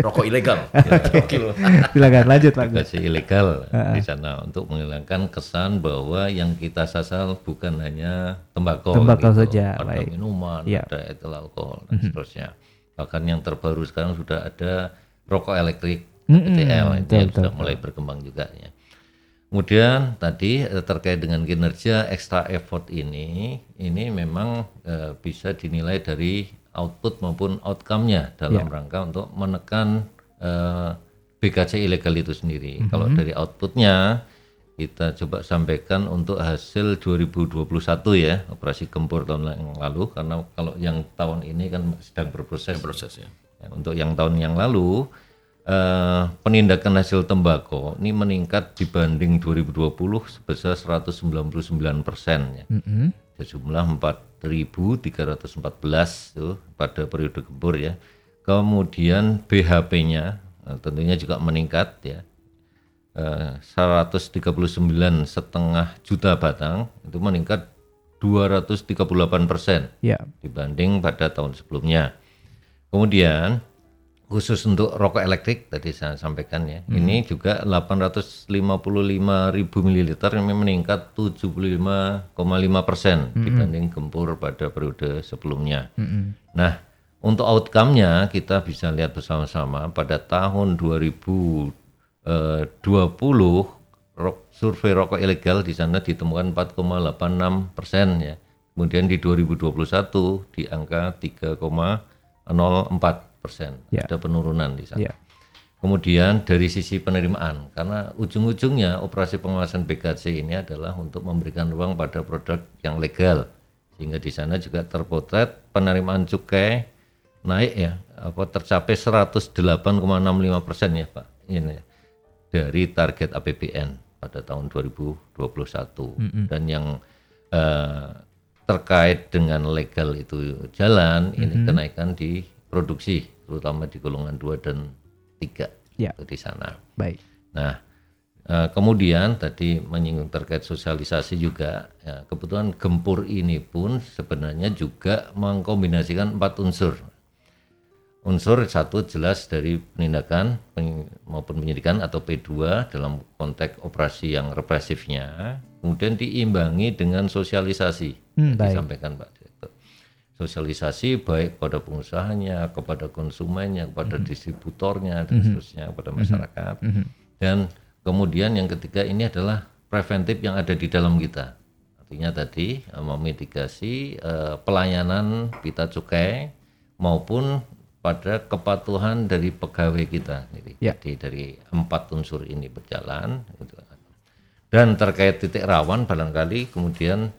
[SPEAKER 3] Rokok ilegal. Rokil.
[SPEAKER 2] Silakan lanjut Pak.
[SPEAKER 4] Gaji ilegal di sana untuk menghilangkan kesan bahwa yang kita sasar bukan hanya tembakau,
[SPEAKER 2] Tembakau
[SPEAKER 4] gitu.
[SPEAKER 2] saja,
[SPEAKER 4] ada
[SPEAKER 2] baik.
[SPEAKER 4] minuman,
[SPEAKER 2] Iya.
[SPEAKER 4] ada etil alkohol dan seterusnya. Bahkan yang terbaru sekarang sudah ada rokok elektrik
[SPEAKER 2] Mm-mm,
[SPEAKER 4] ETL itu
[SPEAKER 2] betul,
[SPEAKER 4] yang
[SPEAKER 2] betul,
[SPEAKER 4] sudah mulai berkembang juga ya. Kemudian tadi eh, terkait dengan kinerja extra effort ini, ini memang eh, bisa dinilai dari output maupun outcome-nya dalam
[SPEAKER 2] Ya.
[SPEAKER 4] rangka untuk menekan eh, BKC ilegal itu sendiri.
[SPEAKER 2] Mhm.
[SPEAKER 4] Kalau dari outputnya kita coba sampaikan untuk hasil 2021 ya operasi gempur tahun yang lalu karena kalau yang tahun ini kan sedang berproses.
[SPEAKER 3] Proses ya.
[SPEAKER 4] Ya, untuk yang tahun yang lalu eh, penindakan hasil tembakau ini meningkat dibanding 2020 sebesar 199 persen ya.
[SPEAKER 2] Mm-mm.
[SPEAKER 4] Sejumlah 4.314 tuh pada periode gempur ya. Kemudian BHP-nya eh, tentunya juga meningkat ya. Eh, 139 setengah juta batang itu meningkat 238 persen
[SPEAKER 2] Ya,
[SPEAKER 4] dibanding pada tahun sebelumnya. Kemudian khusus untuk rokok elektrik tadi saya sampaikan ya, ini juga 855 ribu mililiter ini meningkat 75,5 persen dibanding gempur pada periode sebelumnya. Nah, untuk outcome-nya kita bisa lihat bersama-sama. Pada tahun 2020 rok, survei rokok ilegal di sana ditemukan 4,86 persen ya. Kemudian di 2021 di angka 3,04 persen.
[SPEAKER 2] Ya.
[SPEAKER 4] Ada penurunan di sana.
[SPEAKER 2] ya.
[SPEAKER 4] Kemudian dari sisi penerimaan, karena ujung-ujungnya operasi pengawasan BKC ini adalah untuk memberikan ruang pada produk yang legal, sehingga di sana juga terpotret penerimaan cukai naik ya, apa tercapai 108,65 persen ya Pak, ini dari target APBN pada tahun 2021 dan yang eh, terkait dengan legal itu jalan, ini kenaikan di produksi terutama di golongan 2 dan 3
[SPEAKER 2] Ya.
[SPEAKER 4] di sana.
[SPEAKER 2] Baik.
[SPEAKER 4] Nah, eh, kemudian tadi menyinggung terkait sosialisasi juga, ya, kebetulan gempur ini pun sebenarnya juga mengkombinasikan empat unsur. Unsur satu jelas dari penindakan maupun penyidikan atau P2 dalam konteks operasi yang represifnya, kemudian diimbangi dengan sosialisasi.
[SPEAKER 2] Hmm, baik.
[SPEAKER 4] Disampaikan Pak. Sosialisasi baik kepada pengusahanya, kepada konsumennya, kepada
[SPEAKER 2] Mhm.
[SPEAKER 4] distributornya dan seterusnya kepada masyarakat. Dan kemudian yang ketiga ini adalah preventif yang ada di dalam kita. Artinya tadi eh, memitigasi eh, pelayanan pita cukai maupun pada kepatuhan dari pegawai kita. Jadi,
[SPEAKER 2] Ya.
[SPEAKER 4] jadi dari empat unsur ini berjalan. gitu. Dan terkait titik rawan barangkali kemudian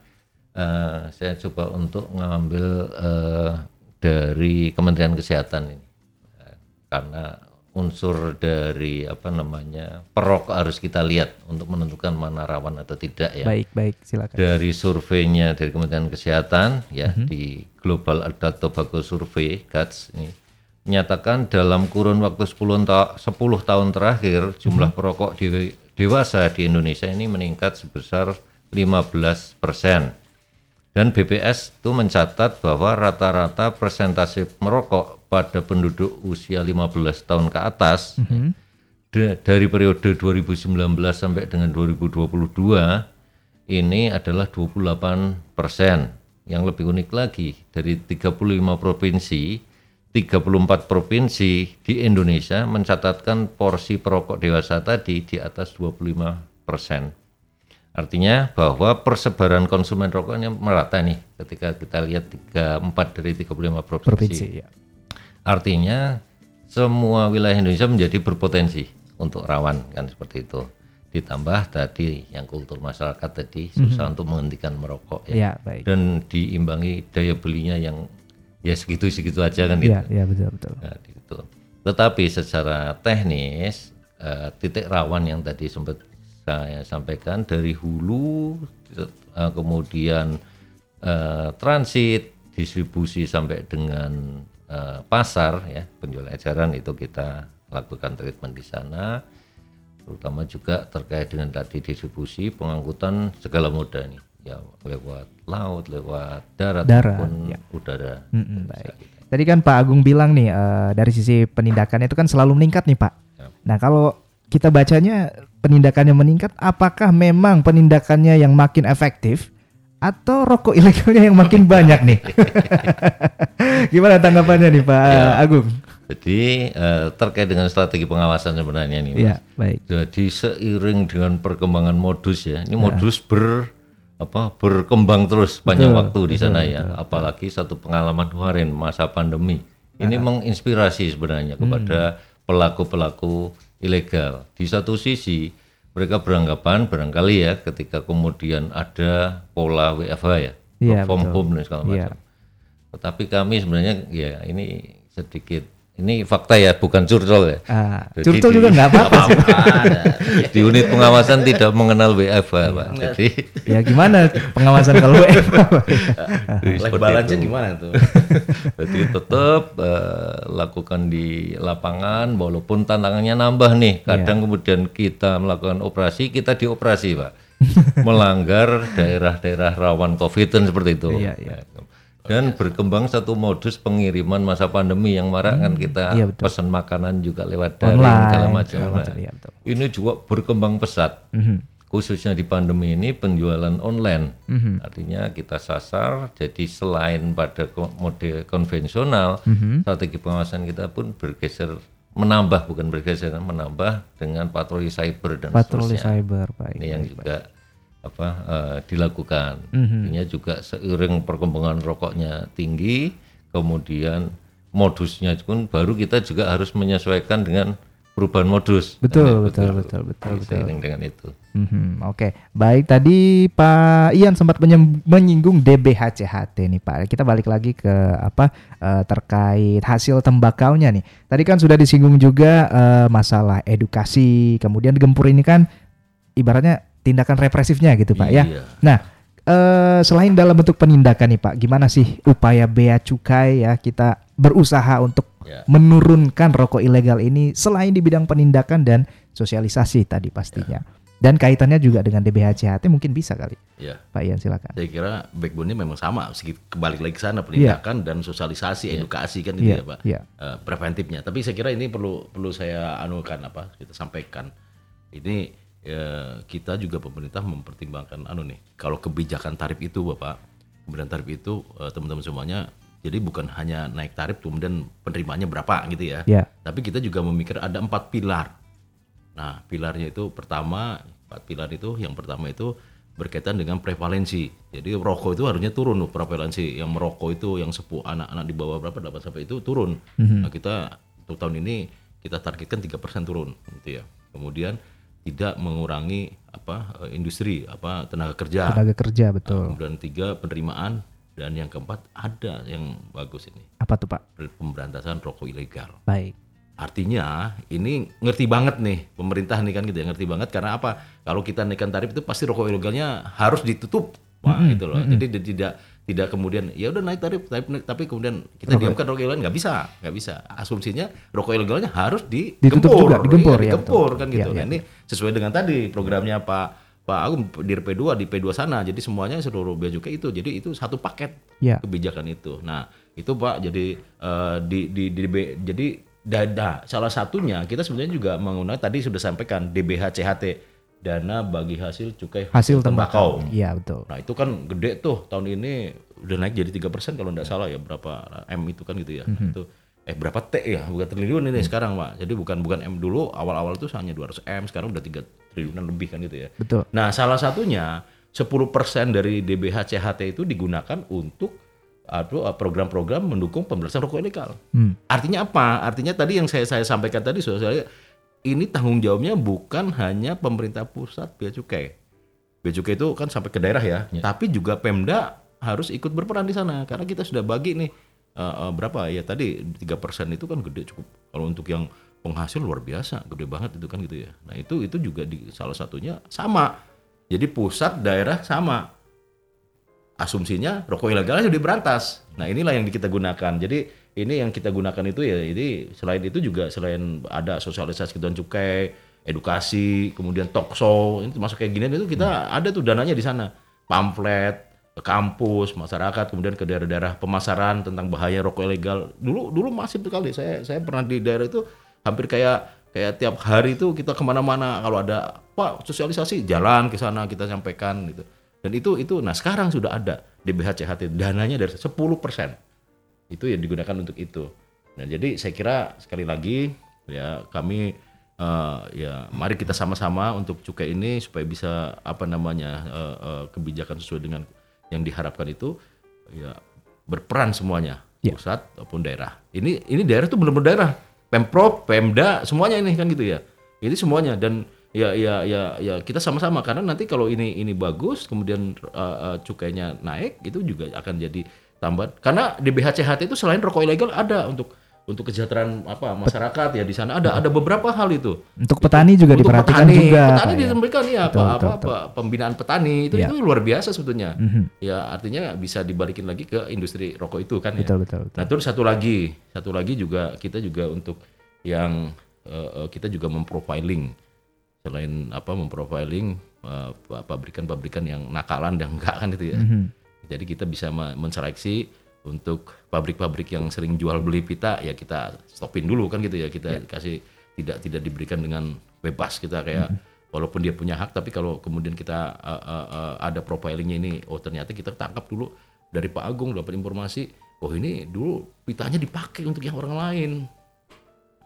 [SPEAKER 4] eh, saya coba untuk mengambil eh, dari Kementerian Kesehatan ini karena unsur dari apa namanya perokok harus kita lihat untuk menentukan mana rawan atau tidak ya
[SPEAKER 2] Baik, baik, silakan.
[SPEAKER 4] dari surveinya dari Kementerian Kesehatan ya di Global Adult Tobacco Survey GATS ini menyatakan dalam kurun waktu 10, ta- 10 tahun terakhir jumlah perokok dewe- dewasa di Indonesia ini meningkat sebesar 15 persen. Dan BPS itu mencatat bahwa rata-rata persentase merokok pada penduduk usia 15 tahun ke atas da- dari periode 2019 sampai dengan 2022 ini adalah 28 persen. Yang lebih unik lagi dari 35 provinsi, 34 provinsi di Indonesia mencatatkan porsi perokok dewasa tadi di atas 25 persen. Artinya bahwa persebaran konsumen rokoknya merata nih ketika kita lihat 34 dari 35 provinsi.
[SPEAKER 2] Provinsi ya.
[SPEAKER 4] Artinya semua wilayah Indonesia menjadi berpotensi untuk rawan kan seperti itu. Ditambah tadi yang kultur masyarakat tadi susah untuk menghentikan merokok ya.
[SPEAKER 2] Ya, baik.
[SPEAKER 4] Dan diimbangi daya belinya yang ya segitu-segitu aja kan gitu.
[SPEAKER 2] Iya, iya betul betul.
[SPEAKER 4] Nah, gitu. Tetapi secara teknis eh, titik rawan yang tadi sempat saya sampaikan dari hulu eh, kemudian eh, transit distribusi sampai dengan eh, pasar ya penjual eceran itu kita lakukan treatment di sana terutama juga terkait dengan tadi distribusi pengangkutan segala moda nih ya lewat laut lewat darat,
[SPEAKER 2] Darat,
[SPEAKER 4] maupun
[SPEAKER 2] ya.
[SPEAKER 4] udara
[SPEAKER 2] Mm-mm, baik. Tadi kan Pak Agung bilang nih eh, dari sisi penindakan itu kan selalu meningkat nih Pak.
[SPEAKER 4] Ya.
[SPEAKER 2] Nah kalau kita bacanya penindakannya meningkat, apakah memang penindakannya yang makin efektif atau rokok ilegalnya yang makin banyak nih? Gimana tanggapannya nih Pak
[SPEAKER 4] Ya.
[SPEAKER 2] Agung?
[SPEAKER 4] Jadi eh, terkait dengan strategi pengawasan sebenarnya nih, Mas.
[SPEAKER 2] Iya baik.
[SPEAKER 4] Jadi seiring dengan perkembangan modus ya, ini modus ber apa berkembang terus panjang
[SPEAKER 2] Betul,
[SPEAKER 4] waktu di sana ya. Apalagi satu pengalaman kemarin masa pandemi. Ini menginspirasi sebenarnya kepada pelaku-pelaku ilegal. Di satu sisi mereka beranggapan barangkali ya ketika kemudian ada pola WFH ya, work from
[SPEAKER 2] betul.
[SPEAKER 4] home dan segala
[SPEAKER 2] Iya.
[SPEAKER 4] macam. Tetapi kami sebenarnya ya ini sedikit ini fakta ya bukan curcol ya.
[SPEAKER 2] Ah,
[SPEAKER 4] Jadi
[SPEAKER 2] curcol
[SPEAKER 4] di-
[SPEAKER 2] juga nggak apa-apa sih.
[SPEAKER 4] di unit pengawasan tidak mengenal WFH Pak. Jadi
[SPEAKER 2] Ya gimana pengawasan kalau WFH?
[SPEAKER 3] Life balance gimana tuh?
[SPEAKER 4] Jadi tetap eh, lakukan di lapangan walaupun tantangannya nambah nih. Kadang kemudian kita melakukan operasi, kita dioperasi, Pak. Melanggar daerah-daerah rawan Covid kan seperti itu.
[SPEAKER 2] Iya, iya.
[SPEAKER 4] Dan berkembang satu modus pengiriman masa pandemi yang marak kan kita
[SPEAKER 2] iya, betul.
[SPEAKER 4] pesan makanan juga lewat daring
[SPEAKER 2] Online,
[SPEAKER 4] segala macam.
[SPEAKER 2] segala
[SPEAKER 4] Nah,
[SPEAKER 2] iya, betul.
[SPEAKER 4] ini juga berkembang pesat.
[SPEAKER 2] Mhm.
[SPEAKER 4] Khususnya di pandemi ini penjualan online.
[SPEAKER 2] Mhm.
[SPEAKER 4] Artinya kita sasar jadi selain pada mode konvensional,
[SPEAKER 2] Mhm.
[SPEAKER 4] strategi pengawasan kita pun bergeser menambah bukan bergeser menambah dengan patroli cyber dan
[SPEAKER 2] Patroli
[SPEAKER 4] seterusnya.
[SPEAKER 2] cyber baik.
[SPEAKER 4] Ini yang juga apa eh, dilakukan.
[SPEAKER 2] Mhm.
[SPEAKER 4] Artinya juga seiring perkembangan rokoknya tinggi, kemudian modusnya pun baru kita juga harus menyesuaikan dengan perubahan modus.
[SPEAKER 2] Betul,
[SPEAKER 4] Nah,
[SPEAKER 2] betul, betul, betul, betul.
[SPEAKER 4] Seiring dengan itu.
[SPEAKER 2] Mhm, Oke, baik. Tadi Pak Ian sempat menyinggung DBHCHT nih Pak. Kita balik lagi ke apa eh, terkait hasil tembakaunya nih. Tadi kan sudah disinggung juga eh, masalah edukasi. Kemudian gempur ini kan ibaratnya tindakan represifnya gitu Pak ya.
[SPEAKER 3] Iya.
[SPEAKER 2] Nah, eh, selain dalam bentuk penindakan nih Pak, gimana sih upaya bea cukai ya kita berusaha untuk
[SPEAKER 3] Ya.
[SPEAKER 2] menurunkan rokok ilegal ini selain di bidang penindakan dan sosialisasi tadi pastinya. Dan kaitannya juga dengan DBHCHT mungkin bisa kali.
[SPEAKER 3] Ya.
[SPEAKER 2] Pak Ian silakan.
[SPEAKER 3] Saya kira backbone-nya memang sama, sedikit kebalik lagi ke sana penindakan dan sosialisasi, edukasi kan itu
[SPEAKER 2] Iya,
[SPEAKER 3] ya Pak.
[SPEAKER 2] iya.
[SPEAKER 3] Eh, preventifnya. Tapi saya kira ini perlu perlu saya anukan apa? Kita sampaikan. Ini ya, kita juga pemerintah mempertimbangkan anu nih. Kalau kebijakan tarif itu Bapak, kemudian tarif itu eh, teman-teman semuanya jadi bukan hanya naik tarif kemudian penerimanya berapa gitu ya.
[SPEAKER 2] Ya.
[SPEAKER 3] Tapi kita juga memikir ada empat pilar. Nah, pilarnya itu pertama, empat pilar itu yang pertama itu berkaitan dengan prevalensi. Jadi rokok itu harusnya turun loh prevalensi. Yang merokok itu yang sepuh anak-anak di bawah berapa dapat sampai itu turun. Nah, kita untuk tahun ini kita targetkan 3% turun gitu ya. Kemudian tidak mengurangi apa eh, industri apa tenaga kerja.
[SPEAKER 2] Tenaga kerja betul.
[SPEAKER 3] Kemudian tiga penerimaan dan yang keempat ada yang bagus ini
[SPEAKER 2] Apa tuh Pak?
[SPEAKER 3] pemberantasan rokok ilegal.
[SPEAKER 2] Baik.
[SPEAKER 3] Artinya ini ngerti banget nih pemerintah nih kan gitu ya ngerti banget karena apa? Kalau kita naikkan tarif itu pasti rokok ilegalnya harus ditutup. Wah, gitu loh. Jadi di- tidak tidak kemudian ya udah naik tarif tapi, tapi kemudian kita diamkan rokok ilegal nggak bisa, nggak bisa. Asumsinya rokok ilegalnya harus digempur.
[SPEAKER 2] juga, digempur,
[SPEAKER 3] Iya,
[SPEAKER 2] ya,
[SPEAKER 3] digempur
[SPEAKER 2] betul.
[SPEAKER 3] kan gitu.
[SPEAKER 2] Iya,
[SPEAKER 3] Nah,
[SPEAKER 2] iya.
[SPEAKER 3] ini sesuai dengan tadi programnya Pak Pak Agung di P2 di P2 sana. Jadi semuanya seluruh bea cukai itu. Jadi itu satu paket
[SPEAKER 2] Ya.
[SPEAKER 3] kebijakan itu. Nah, itu Pak jadi eh, di di di B- jadi dada salah satunya kita sebenarnya juga menggunakan tadi sudah sampaikan DBH CHT dana bagi hasil cukai
[SPEAKER 2] Hasil tembakau. Iya betul.
[SPEAKER 3] Nah, itu kan gede tuh tahun ini udah naik jadi tiga persen kalau nggak salah ya berapa M itu kan gitu ya.
[SPEAKER 2] Mhm.
[SPEAKER 3] Itu eh berapa T ya bukan triliun ini sekarang Pak. Jadi bukan bukan M dulu awal-awal tuh hanya 200 M sekarang udah 3 triliunan lebih kan gitu ya.
[SPEAKER 2] Betul.
[SPEAKER 3] Nah, salah satunya 10% dari DBH CHT itu digunakan untuk atau program-program mendukung pemberantasan rokok ilegal.
[SPEAKER 2] Hmm.
[SPEAKER 3] Artinya apa? Artinya tadi yang saya saya sampaikan tadi saya ini tanggung jawabnya bukan hanya pemerintah pusat bea cukai. Bea cukai itu kan sampai ke daerah ya, tapi juga Pemda harus ikut berperan di sana karena kita sudah bagi nih eh, eh, berapa ya tadi tiga persen itu kan gede cukup kalau untuk yang penghasil luar biasa gede banget itu kan gitu ya. Nah itu itu juga di salah satunya sama. Jadi pusat daerah sama asumsinya rokok ilegal sudah diberantas. Nah inilah yang kita gunakan. Jadi ini yang kita gunakan itu ya ini selain itu juga selain ada sosialisasi ketentuan cukai, edukasi, kemudian talk show, ini termasuk kayak gini itu kita ada tuh dananya di sana. Pamflet, ke kampus, masyarakat, kemudian ke daerah-daerah pemasaran tentang bahaya rokok ilegal. Dulu dulu masif sekali. Saya saya pernah di daerah itu hampir kayak kayak tiap hari itu kita ke mana-mana kalau ada pak sosialisasi jalan ke sana kita sampaikan gitu. Dan itu itu nah sekarang sudah ada DBH CHT dananya dari 10 itu yang digunakan untuk itu. Nah jadi saya kira sekali lagi ya kami eh, ya mari kita sama-sama untuk cukai ini supaya bisa apa namanya eh, eh, kebijakan sesuai dengan yang diharapkan itu ya berperan semuanya
[SPEAKER 2] Ya.
[SPEAKER 3] pusat maupun daerah. Ini ini daerah itu benar-benar daerah pemprov, pemda semuanya ini kan gitu ya. Ini semuanya dan ya ya ya ya kita sama-sama karena nanti kalau ini ini bagus kemudian eh, eh, cukainya naik itu juga akan jadi tambahan karena di BHCHT itu selain rokok ilegal ada untuk untuk kesejahteraan apa masyarakat ya di sana ada ada beberapa hal itu
[SPEAKER 2] Untuk petani juga
[SPEAKER 3] untuk
[SPEAKER 2] diperhatikan
[SPEAKER 3] petani,
[SPEAKER 2] juga.
[SPEAKER 3] petani
[SPEAKER 2] ya.
[SPEAKER 3] disampaikan ya
[SPEAKER 2] Betul,
[SPEAKER 3] apa
[SPEAKER 2] betul,
[SPEAKER 3] apa, apa pembinaan petani itu
[SPEAKER 2] Ya.
[SPEAKER 3] itu luar biasa sebetulnya
[SPEAKER 2] Mhm.
[SPEAKER 3] ya artinya bisa dibalikin lagi ke industri rokok itu kan ya
[SPEAKER 2] Betul betul. betul.
[SPEAKER 3] Nah terus satu lagi, satu lagi juga kita juga untuk yang eh, kita juga memprofiling selain apa memprofiling eh, pabrikan-pabrikan yang nakalan dan enggak kan itu ya.
[SPEAKER 2] Mhm.
[SPEAKER 3] Jadi kita bisa me- menseleksi untuk pabrik-pabrik yang sering jual beli pita ya kita stopin dulu kan gitu ya. Kita kasih tidak tidak diberikan dengan bebas. Kita kayak walaupun dia punya hak tapi kalau kemudian kita uh, uh, uh, ada profilingnya ini oh ternyata kita tangkap dulu dari Pak Agung dapat informasi oh ini dulu pitanya dipakai untuk yang orang lain.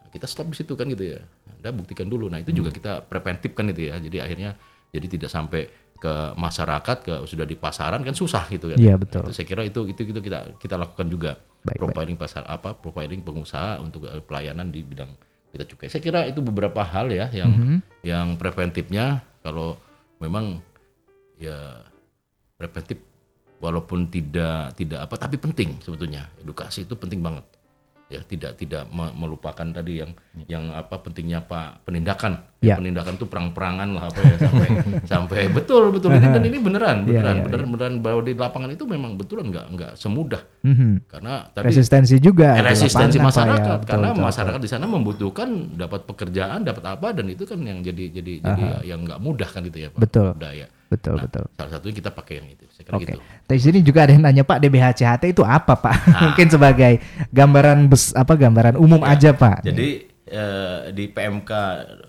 [SPEAKER 3] Kita stop di situ kan gitu ya. Anda buktikan dulu. Nah itu juga kita preventif kan itu ya. Jadi akhirnya jadi tidak sampai ke masyarakat ke sudah di pasaran kan susah gitu kan
[SPEAKER 2] Iya, betul.
[SPEAKER 3] Itu saya kira itu itu itu kita kita lakukan juga.
[SPEAKER 2] Baik,
[SPEAKER 3] profiling pasar apa profiling pengusaha untuk eh, pelayanan di bidang kita cukai. Saya kira itu beberapa hal ya yang
[SPEAKER 2] Mhm.
[SPEAKER 3] yang preventifnya. Kalau memang ya preventif walaupun tidak tidak apa tapi penting sebetulnya. Edukasi itu penting banget ya tidak tidak me- melupakan tadi yang yang apa pentingnya pak penindakan
[SPEAKER 2] Ya.
[SPEAKER 3] penindakan itu perang-perangan lah apa ya sampai sampai betul betul ini dan ini beneran
[SPEAKER 2] Iya,
[SPEAKER 3] beneran
[SPEAKER 2] iya,
[SPEAKER 3] beneran beneran bahwa di lapangan itu memang betulan nggak nggak semudah
[SPEAKER 2] Mhm.
[SPEAKER 3] karena tadi
[SPEAKER 2] Resistensi juga.
[SPEAKER 3] Eh, resistensi
[SPEAKER 2] Pak, ya.
[SPEAKER 3] masyarakat
[SPEAKER 2] Betul,
[SPEAKER 3] karena
[SPEAKER 2] betul,
[SPEAKER 3] masyarakat di sana membutuhkan dapat pekerjaan dapat apa dan itu kan yang jadi jadi jadi yang nggak mudah kan itu ya Pak
[SPEAKER 2] Betul.
[SPEAKER 3] budaya
[SPEAKER 2] Betul
[SPEAKER 3] Nah,
[SPEAKER 2] betul.
[SPEAKER 3] salah satunya kita pakai yang itu saya kira
[SPEAKER 2] Oke.
[SPEAKER 3] gitu
[SPEAKER 2] Di sini juga ada yang nanya Pak DBHCHT itu apa Pak? Mungkin sebagai gambaran bes apa gambaran umum aja Pak.
[SPEAKER 3] Ya. jadi eh, di PMK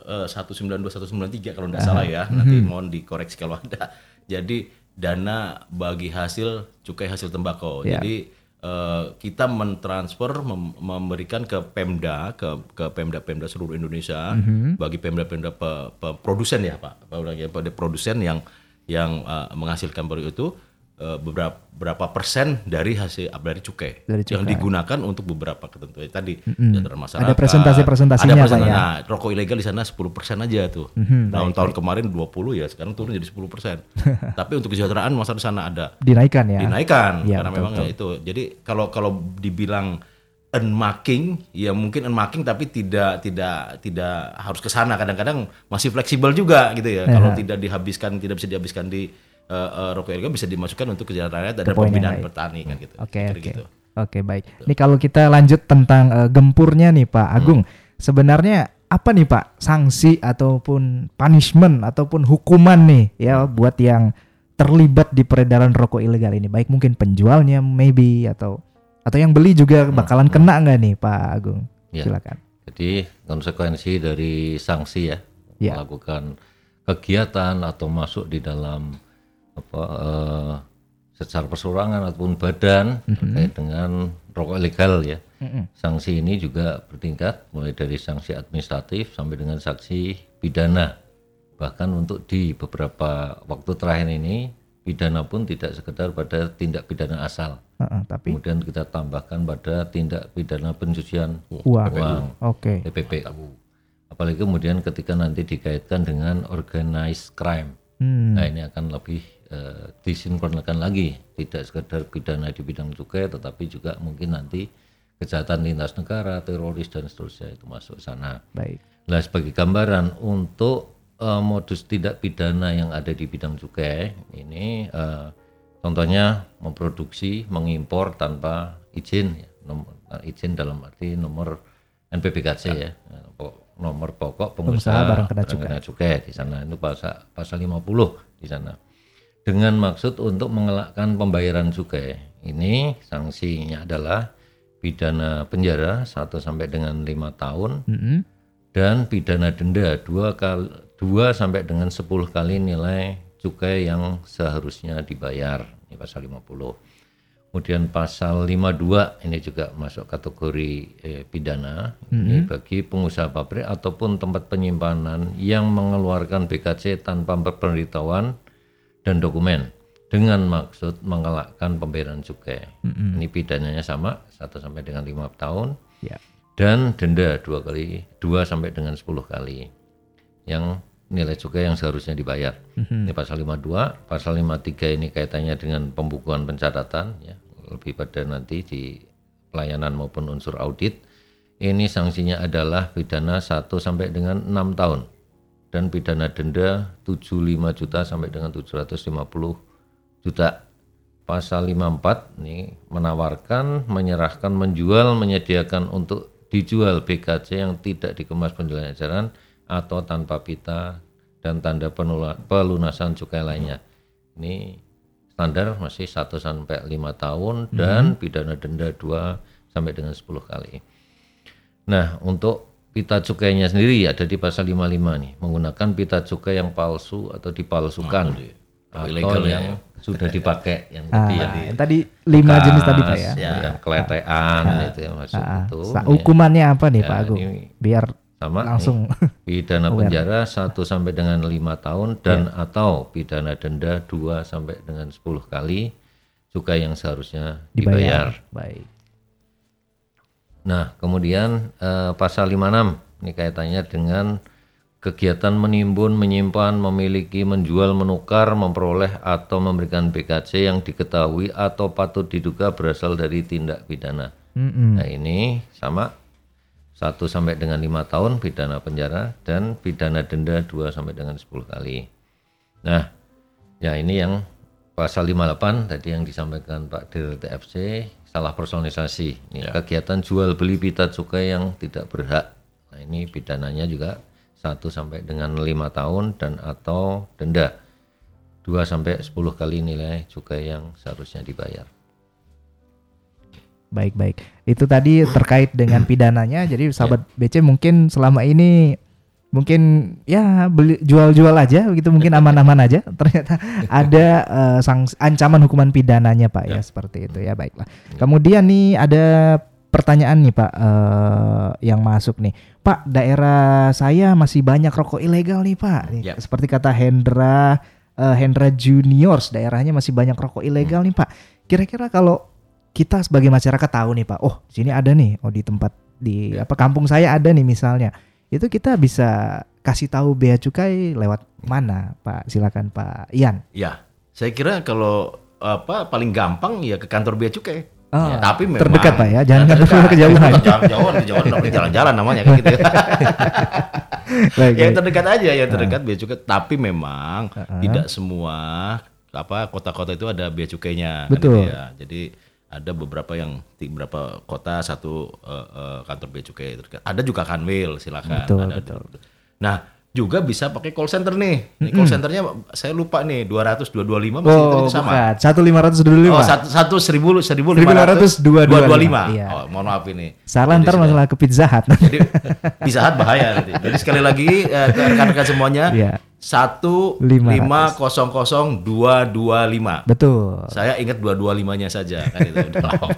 [SPEAKER 3] eh, 192 193 kalau tidak salah ya nanti mohon dikoreksi kalau ada jadi dana bagi hasil cukai hasil tembakau
[SPEAKER 2] Ya.
[SPEAKER 3] jadi eh, kita mentransfer mem- memberikan ke Pemda ke ke Pemda-Pemda seluruh Indonesia bagi Pemda-Pemda pe- pe- produsen ya Pak Pak Ulang ya, pada produsen yang yang eh, menghasilkan produk itu eh, beberapa berapa persen dari hasil dari cukai,
[SPEAKER 2] Dari
[SPEAKER 3] yang
[SPEAKER 2] cukai.
[SPEAKER 3] digunakan untuk beberapa ketentuan tadi kesejahteraan masyarakat
[SPEAKER 2] Ada presentasi-presentasinya,
[SPEAKER 3] ada
[SPEAKER 2] Pak,
[SPEAKER 3] presentasi.
[SPEAKER 2] ya?
[SPEAKER 3] Nah, rokok ilegal di sana 10% aja tuh
[SPEAKER 2] Mhm,
[SPEAKER 3] tahun-tahun kemarin 20 ya sekarang turun jadi 10% tapi untuk kesejahteraan masyarakat di sana ada
[SPEAKER 2] Dinaikkan ya.
[SPEAKER 3] dinaikkan
[SPEAKER 2] Iya,
[SPEAKER 3] karena
[SPEAKER 2] betul,
[SPEAKER 3] memang ya itu. Jadi kalau kalau dibilang unmarking ya mungkin unmarking tapi tidak tidak tidak harus ke sana kadang-kadang masih fleksibel juga gitu ya. Kalau tidak dihabiskan tidak bisa dihabiskan di eh, eh, rokok ilegal bisa dimasukkan untuk kesejahteraan dan
[SPEAKER 2] Ke poin yang
[SPEAKER 3] pembinaan petani kan gitu.
[SPEAKER 2] Oke
[SPEAKER 3] Kira
[SPEAKER 2] oke.
[SPEAKER 3] gitu.
[SPEAKER 2] Oke baik. Nih kalau kita lanjut tentang eh, gempurnya nih Pak Agung. Sebenarnya apa nih Pak sanksi ataupun punishment ataupun hukuman nih ya buat yang terlibat di peredaran rokok ilegal ini baik mungkin penjualnya maybe atau atau yang beli juga bakalan kena nggak nih Pak Agung
[SPEAKER 4] Ya.
[SPEAKER 2] silakan
[SPEAKER 4] Jadi konsekuensi dari sanksi ya,
[SPEAKER 2] Ya.
[SPEAKER 4] melakukan kegiatan atau masuk di dalam apa eh, secara persorangan ataupun badan terkait dengan rokok ilegal ya. Sanksi ini juga bertingkat mulai dari sanksi administratif sampai dengan sanksi pidana. Bahkan untuk di beberapa waktu terakhir ini pidana pun tidak sekedar pada tindak pidana asal.
[SPEAKER 2] Heeh, tapi
[SPEAKER 4] Kemudian kita tambahkan pada tindak pidana pencucian
[SPEAKER 2] uang
[SPEAKER 4] uang.
[SPEAKER 2] oke
[SPEAKER 4] TPP. Apalagi kemudian ketika nanti dikaitkan dengan organized crime.
[SPEAKER 2] Hmm,
[SPEAKER 4] Nah, ini akan lebih eh, disinkronkan lagi, tidak sekedar pidana di bidang cukai tetapi juga mungkin nanti kejahatan lintas negara, teroris dan seterusnya itu masuk sana.
[SPEAKER 2] baik
[SPEAKER 4] Nah, sebagai gambaran untuk eh, modus tidak pidana yang ada di bidang cukai ini eh, contohnya memproduksi, mengimpor tanpa izin ya. Nomor, izin dalam arti nomor NPBKC ya. Pok- Nomor pokok
[SPEAKER 2] Pengusaha
[SPEAKER 4] pengusaha,
[SPEAKER 2] barang kena
[SPEAKER 4] barang cukai di sana itu pasal pasal 50 di sana. Dengan maksud untuk mengelakkan pembayaran cukai. Ini sanksinya adalah pidana penjara 1 sampai dengan lima tahun
[SPEAKER 2] Mm-mm.
[SPEAKER 4] dan pidana denda dua kali dua sampai dengan 10 kali nilai cukai yang seharusnya dibayar ini pasal 50 kemudian pasal 52 ini juga masuk kategori eh, pidana ini bagi pengusaha pabrik ataupun tempat penyimpanan yang mengeluarkan BKC tanpa pemberitahuan dan dokumen dengan maksud mengelakkan pembayaran cukai. Ini pidananya sama 1 sampai dengan lima tahun.
[SPEAKER 2] Ya.
[SPEAKER 4] Dan denda dua kali dua sampai dengan 10 kali yang nilai cukai yang seharusnya dibayar. Ini pasal 52, pasal 53 ini kaitannya dengan pembukuan pencatatan ya, lebih pada nanti di pelayanan maupun unsur audit. Ini sanksinya adalah pidana 1 sampai dengan 6 tahun dan pidana denda 75 juta sampai dengan 750 juta. Pasal 54 ini menawarkan, menyerahkan, menjual, menyediakan untuk dijual BKC yang tidak dikemas penjualan eceran atau tanpa pita dan tanda pelunasan cukai lainnya. Ini standar masih 1 sampai 5 tahun dan pidana denda 2 sampai dengan 10 kali. Nah, untuk pita cukainya sendiri ada di pasal 55 nih, menggunakan pita cukai yang palsu atau dipalsukan atau
[SPEAKER 3] Ilegal ya.
[SPEAKER 4] yang sudah dipakai yang
[SPEAKER 2] ah,
[SPEAKER 4] tadi ya.
[SPEAKER 2] yang tadi lima jenis tadi Pak ya
[SPEAKER 3] ya.
[SPEAKER 4] yang keletean itu ya masuk
[SPEAKER 2] Ah,
[SPEAKER 4] itu.
[SPEAKER 2] sa-
[SPEAKER 4] ya.
[SPEAKER 2] hukumannya apa nih Pak
[SPEAKER 4] Ya,
[SPEAKER 2] Agung
[SPEAKER 4] ini
[SPEAKER 2] biar
[SPEAKER 4] sama. Nih,
[SPEAKER 2] langsung.
[SPEAKER 4] Pidana penjara 1 sampai dengan lima tahun dan atau pidana denda 2 sampai dengan 10 kali cukai yang seharusnya dibayar.
[SPEAKER 2] dibayar. Baik.
[SPEAKER 4] Nah, kemudian eh, pasal 56 ini kaitannya dengan kegiatan menimbun, menyimpan, memiliki, menjual, menukar, memperoleh atau memberikan BKC yang diketahui atau patut diduga berasal dari tindak pidana.
[SPEAKER 2] Mm-mm.
[SPEAKER 4] Nah, ini sama 1 sampai dengan lima tahun pidana penjara dan pidana denda 2 sampai dengan 10 kali. Nah, ya ini yang pasal 58 tadi yang disampaikan Pak Dir TFC salah personalisasi. Ini kegiatan jual beli pita cukai yang tidak berhak. Nah, ini pidananya juga 1 sampai dengan lima tahun dan atau denda 2 sampai 10 kali nilai cukai yang seharusnya dibayar.
[SPEAKER 2] Baik baik. Itu tadi terkait dengan pidananya. Jadi sahabat BC mungkin selama ini mungkin ya beli jual-jual aja begitu mungkin aman-aman aja. Ternyata ada eh, sang ancaman hukuman pidananya Pak ya, seperti itu ya baiklah. Kemudian nih ada pertanyaan nih Pak eh, yang masuk nih. Pak, daerah saya masih banyak rokok ilegal nih Pak. Nih,
[SPEAKER 3] Ya.
[SPEAKER 2] Seperti kata Hendra eh, Hendra Juniors, daerahnya masih banyak rokok ilegal nih Pak. Kira-kira kalau kita sebagai masyarakat tahu nih Pak, oh di sini ada nih, oh di tempat di apa kampung saya ada nih misalnya. Itu kita bisa kasih tahu bea cukai lewat mana Pak? Silakan Pak Ian.
[SPEAKER 3] Ya, saya kira kalau apa paling gampang ya ke kantor bea cukai.
[SPEAKER 2] Oh,
[SPEAKER 3] Ya, tapi memang
[SPEAKER 2] terdekat, Pak, ya? Jangan
[SPEAKER 3] Ya, terdekat.
[SPEAKER 2] kejauhan.
[SPEAKER 3] Jangan jauhan, kejauhan, namanya jalan-jalan namanya kan gitu.
[SPEAKER 2] Baik,
[SPEAKER 3] yang terdekat aja, yang terdekat bea cukai. Tapi memang
[SPEAKER 2] Ah.
[SPEAKER 3] tidak semua apa kota-kota itu ada bea cukainya. kan
[SPEAKER 2] Betul.
[SPEAKER 3] gitu ya. Jadi ada beberapa yang di beberapa kota satu eh, eh, kantor bea cukai. Ada juga kanwil silakan.
[SPEAKER 2] Betul,
[SPEAKER 3] Ada-
[SPEAKER 2] betul.
[SPEAKER 3] Nah juga bisa pakai call center nih. Ini call centernya saya lupa nih 200 225 masih
[SPEAKER 2] Oh,
[SPEAKER 3] itu sama.
[SPEAKER 2] bukan. Satu lima ratus dulu
[SPEAKER 3] Oh
[SPEAKER 2] Pak.
[SPEAKER 3] satu satu seribu seribu
[SPEAKER 2] 1500,
[SPEAKER 3] 225.
[SPEAKER 2] Iya.
[SPEAKER 3] Oh mohon maaf ini.
[SPEAKER 2] Salah
[SPEAKER 3] Jadi
[SPEAKER 2] ntar masalah ke Pizza Hut.
[SPEAKER 3] Jadi Pizza Hut bahaya nanti. Jadi sekali lagi eh, rekan-rekan semuanya
[SPEAKER 2] Iya.
[SPEAKER 3] Satu
[SPEAKER 2] Lima
[SPEAKER 3] lima kosong kosong dua dua lima.
[SPEAKER 2] Betul.
[SPEAKER 3] Saya ingat dua dua limanya saja kan itu.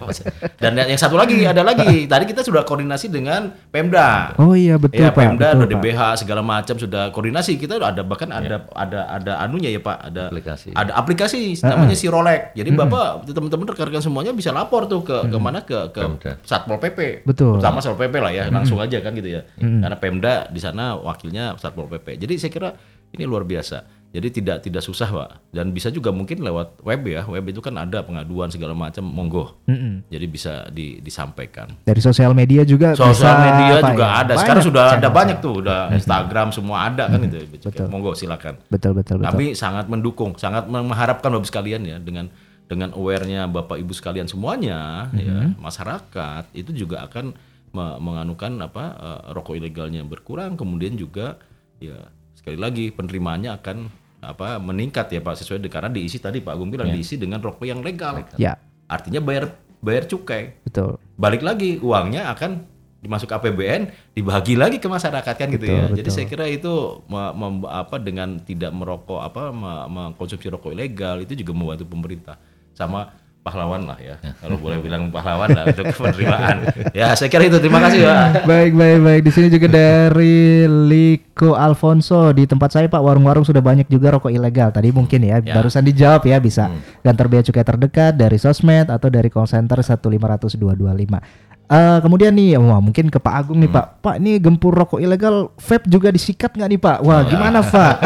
[SPEAKER 3] Dan yang satu lagi ada lagi. Tadi kita sudah koordinasi dengan Pemda.
[SPEAKER 2] Oh iya betul
[SPEAKER 3] ya,
[SPEAKER 2] Pak.
[SPEAKER 3] Pemda,
[SPEAKER 2] betul,
[SPEAKER 3] udah
[SPEAKER 2] Pak.
[SPEAKER 3] DBH segala macam sudah koordinasi. Kita ada bahkan ada ada ada anunya ya Pak, ada
[SPEAKER 4] Aplikasi.
[SPEAKER 3] Ada aplikasi namanya si Rolek. Jadi Bapak teman-teman rekan-rekan semuanya bisa lapor tuh ke ke mana ke ke
[SPEAKER 4] Pemda.
[SPEAKER 3] Satpol PP.
[SPEAKER 2] Betul.
[SPEAKER 3] Sama Satpol PP lah ya, langsung aja kan gitu ya. Karena Pemda di sana wakilnya Satpol PP. Jadi saya kira ini luar biasa. Jadi tidak tidak susah pak. Dan bisa juga mungkin lewat web ya. Web itu kan ada pengaduan segala macam monggo.
[SPEAKER 2] Mm-mm.
[SPEAKER 3] jadi bisa di, disampaikan.
[SPEAKER 2] Dari sosial media juga
[SPEAKER 3] sosial
[SPEAKER 2] bisa,
[SPEAKER 3] media juga
[SPEAKER 2] ya?
[SPEAKER 3] ada. Sekarang
[SPEAKER 2] Banyak
[SPEAKER 3] sudah ada banyak tuh. Udah Instagram semua ada kan itu
[SPEAKER 2] Betul.
[SPEAKER 3] monggo silakan.
[SPEAKER 2] Betul betul betul.
[SPEAKER 3] kami sangat mendukung sangat mengharapkan bapak sekalian ya dengan dengan awarenya bapak ibu sekalian semuanya ya masyarakat itu juga akan me- menganukan apa eh, rokok ilegalnya berkurang kemudian juga ya sekali lagi penerimaannya akan apa meningkat ya pak sesuai de- karena diisi tadi pak Agung bilang diisi dengan rokok yang legal.
[SPEAKER 2] Ya.
[SPEAKER 3] Artinya bayar bayar cukai.
[SPEAKER 2] Betul.
[SPEAKER 3] balik lagi uangnya akan dimasuk APBN dibagi lagi ke masyarakat kan gitu ya.
[SPEAKER 2] Betul,
[SPEAKER 3] Jadi saya kira itu me- apa dengan tidak merokok apa me- mengkonsumsi rokok ilegal itu juga membantu pemerintah. Sama pahlawan lah ya. Kalau boleh bilang pahlawan lah untuk penerimaan. ya saya kira itu terima kasih Pak.
[SPEAKER 2] baik baik baik di sini juga dari Liko Alfonso di tempat saya Pak warung-warung sudah banyak juga rokok ilegal tadi mungkin ya,
[SPEAKER 3] Ya.
[SPEAKER 2] barusan dijawab ya bisa kantor bea cukai terdekat dari sosmed atau dari call center 1500225 Eh kemudian nih, wah mungkin ke Pak Agung nih Pak. Pak ini gempur rokok ilegal vape juga disikat nggak nih Pak? Wah gimana Pak?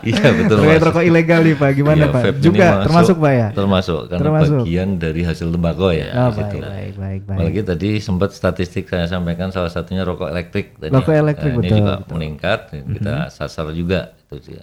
[SPEAKER 4] Iya betul.
[SPEAKER 2] Terkait
[SPEAKER 4] Mas.
[SPEAKER 2] rokok ilegal nih Pak, gimana
[SPEAKER 4] Iya,
[SPEAKER 2] Pak?
[SPEAKER 4] vape ini
[SPEAKER 2] Juga
[SPEAKER 4] masuk-
[SPEAKER 2] termasuk Pak ya?
[SPEAKER 4] Termasuk karena
[SPEAKER 2] Termasuk.
[SPEAKER 4] bagian dari hasil tembakau ya.
[SPEAKER 2] Oh,
[SPEAKER 4] di
[SPEAKER 2] baik, baik, baik, baik.
[SPEAKER 4] Apalagi tadi sempat statistik saya sampaikan salah satunya rokok elektrik tadi.
[SPEAKER 2] Rokok
[SPEAKER 4] ya.
[SPEAKER 2] elektrik,
[SPEAKER 4] Nah, ini
[SPEAKER 2] betul,
[SPEAKER 4] juga
[SPEAKER 2] betul.
[SPEAKER 4] Meningkat kita sasar juga itu sih.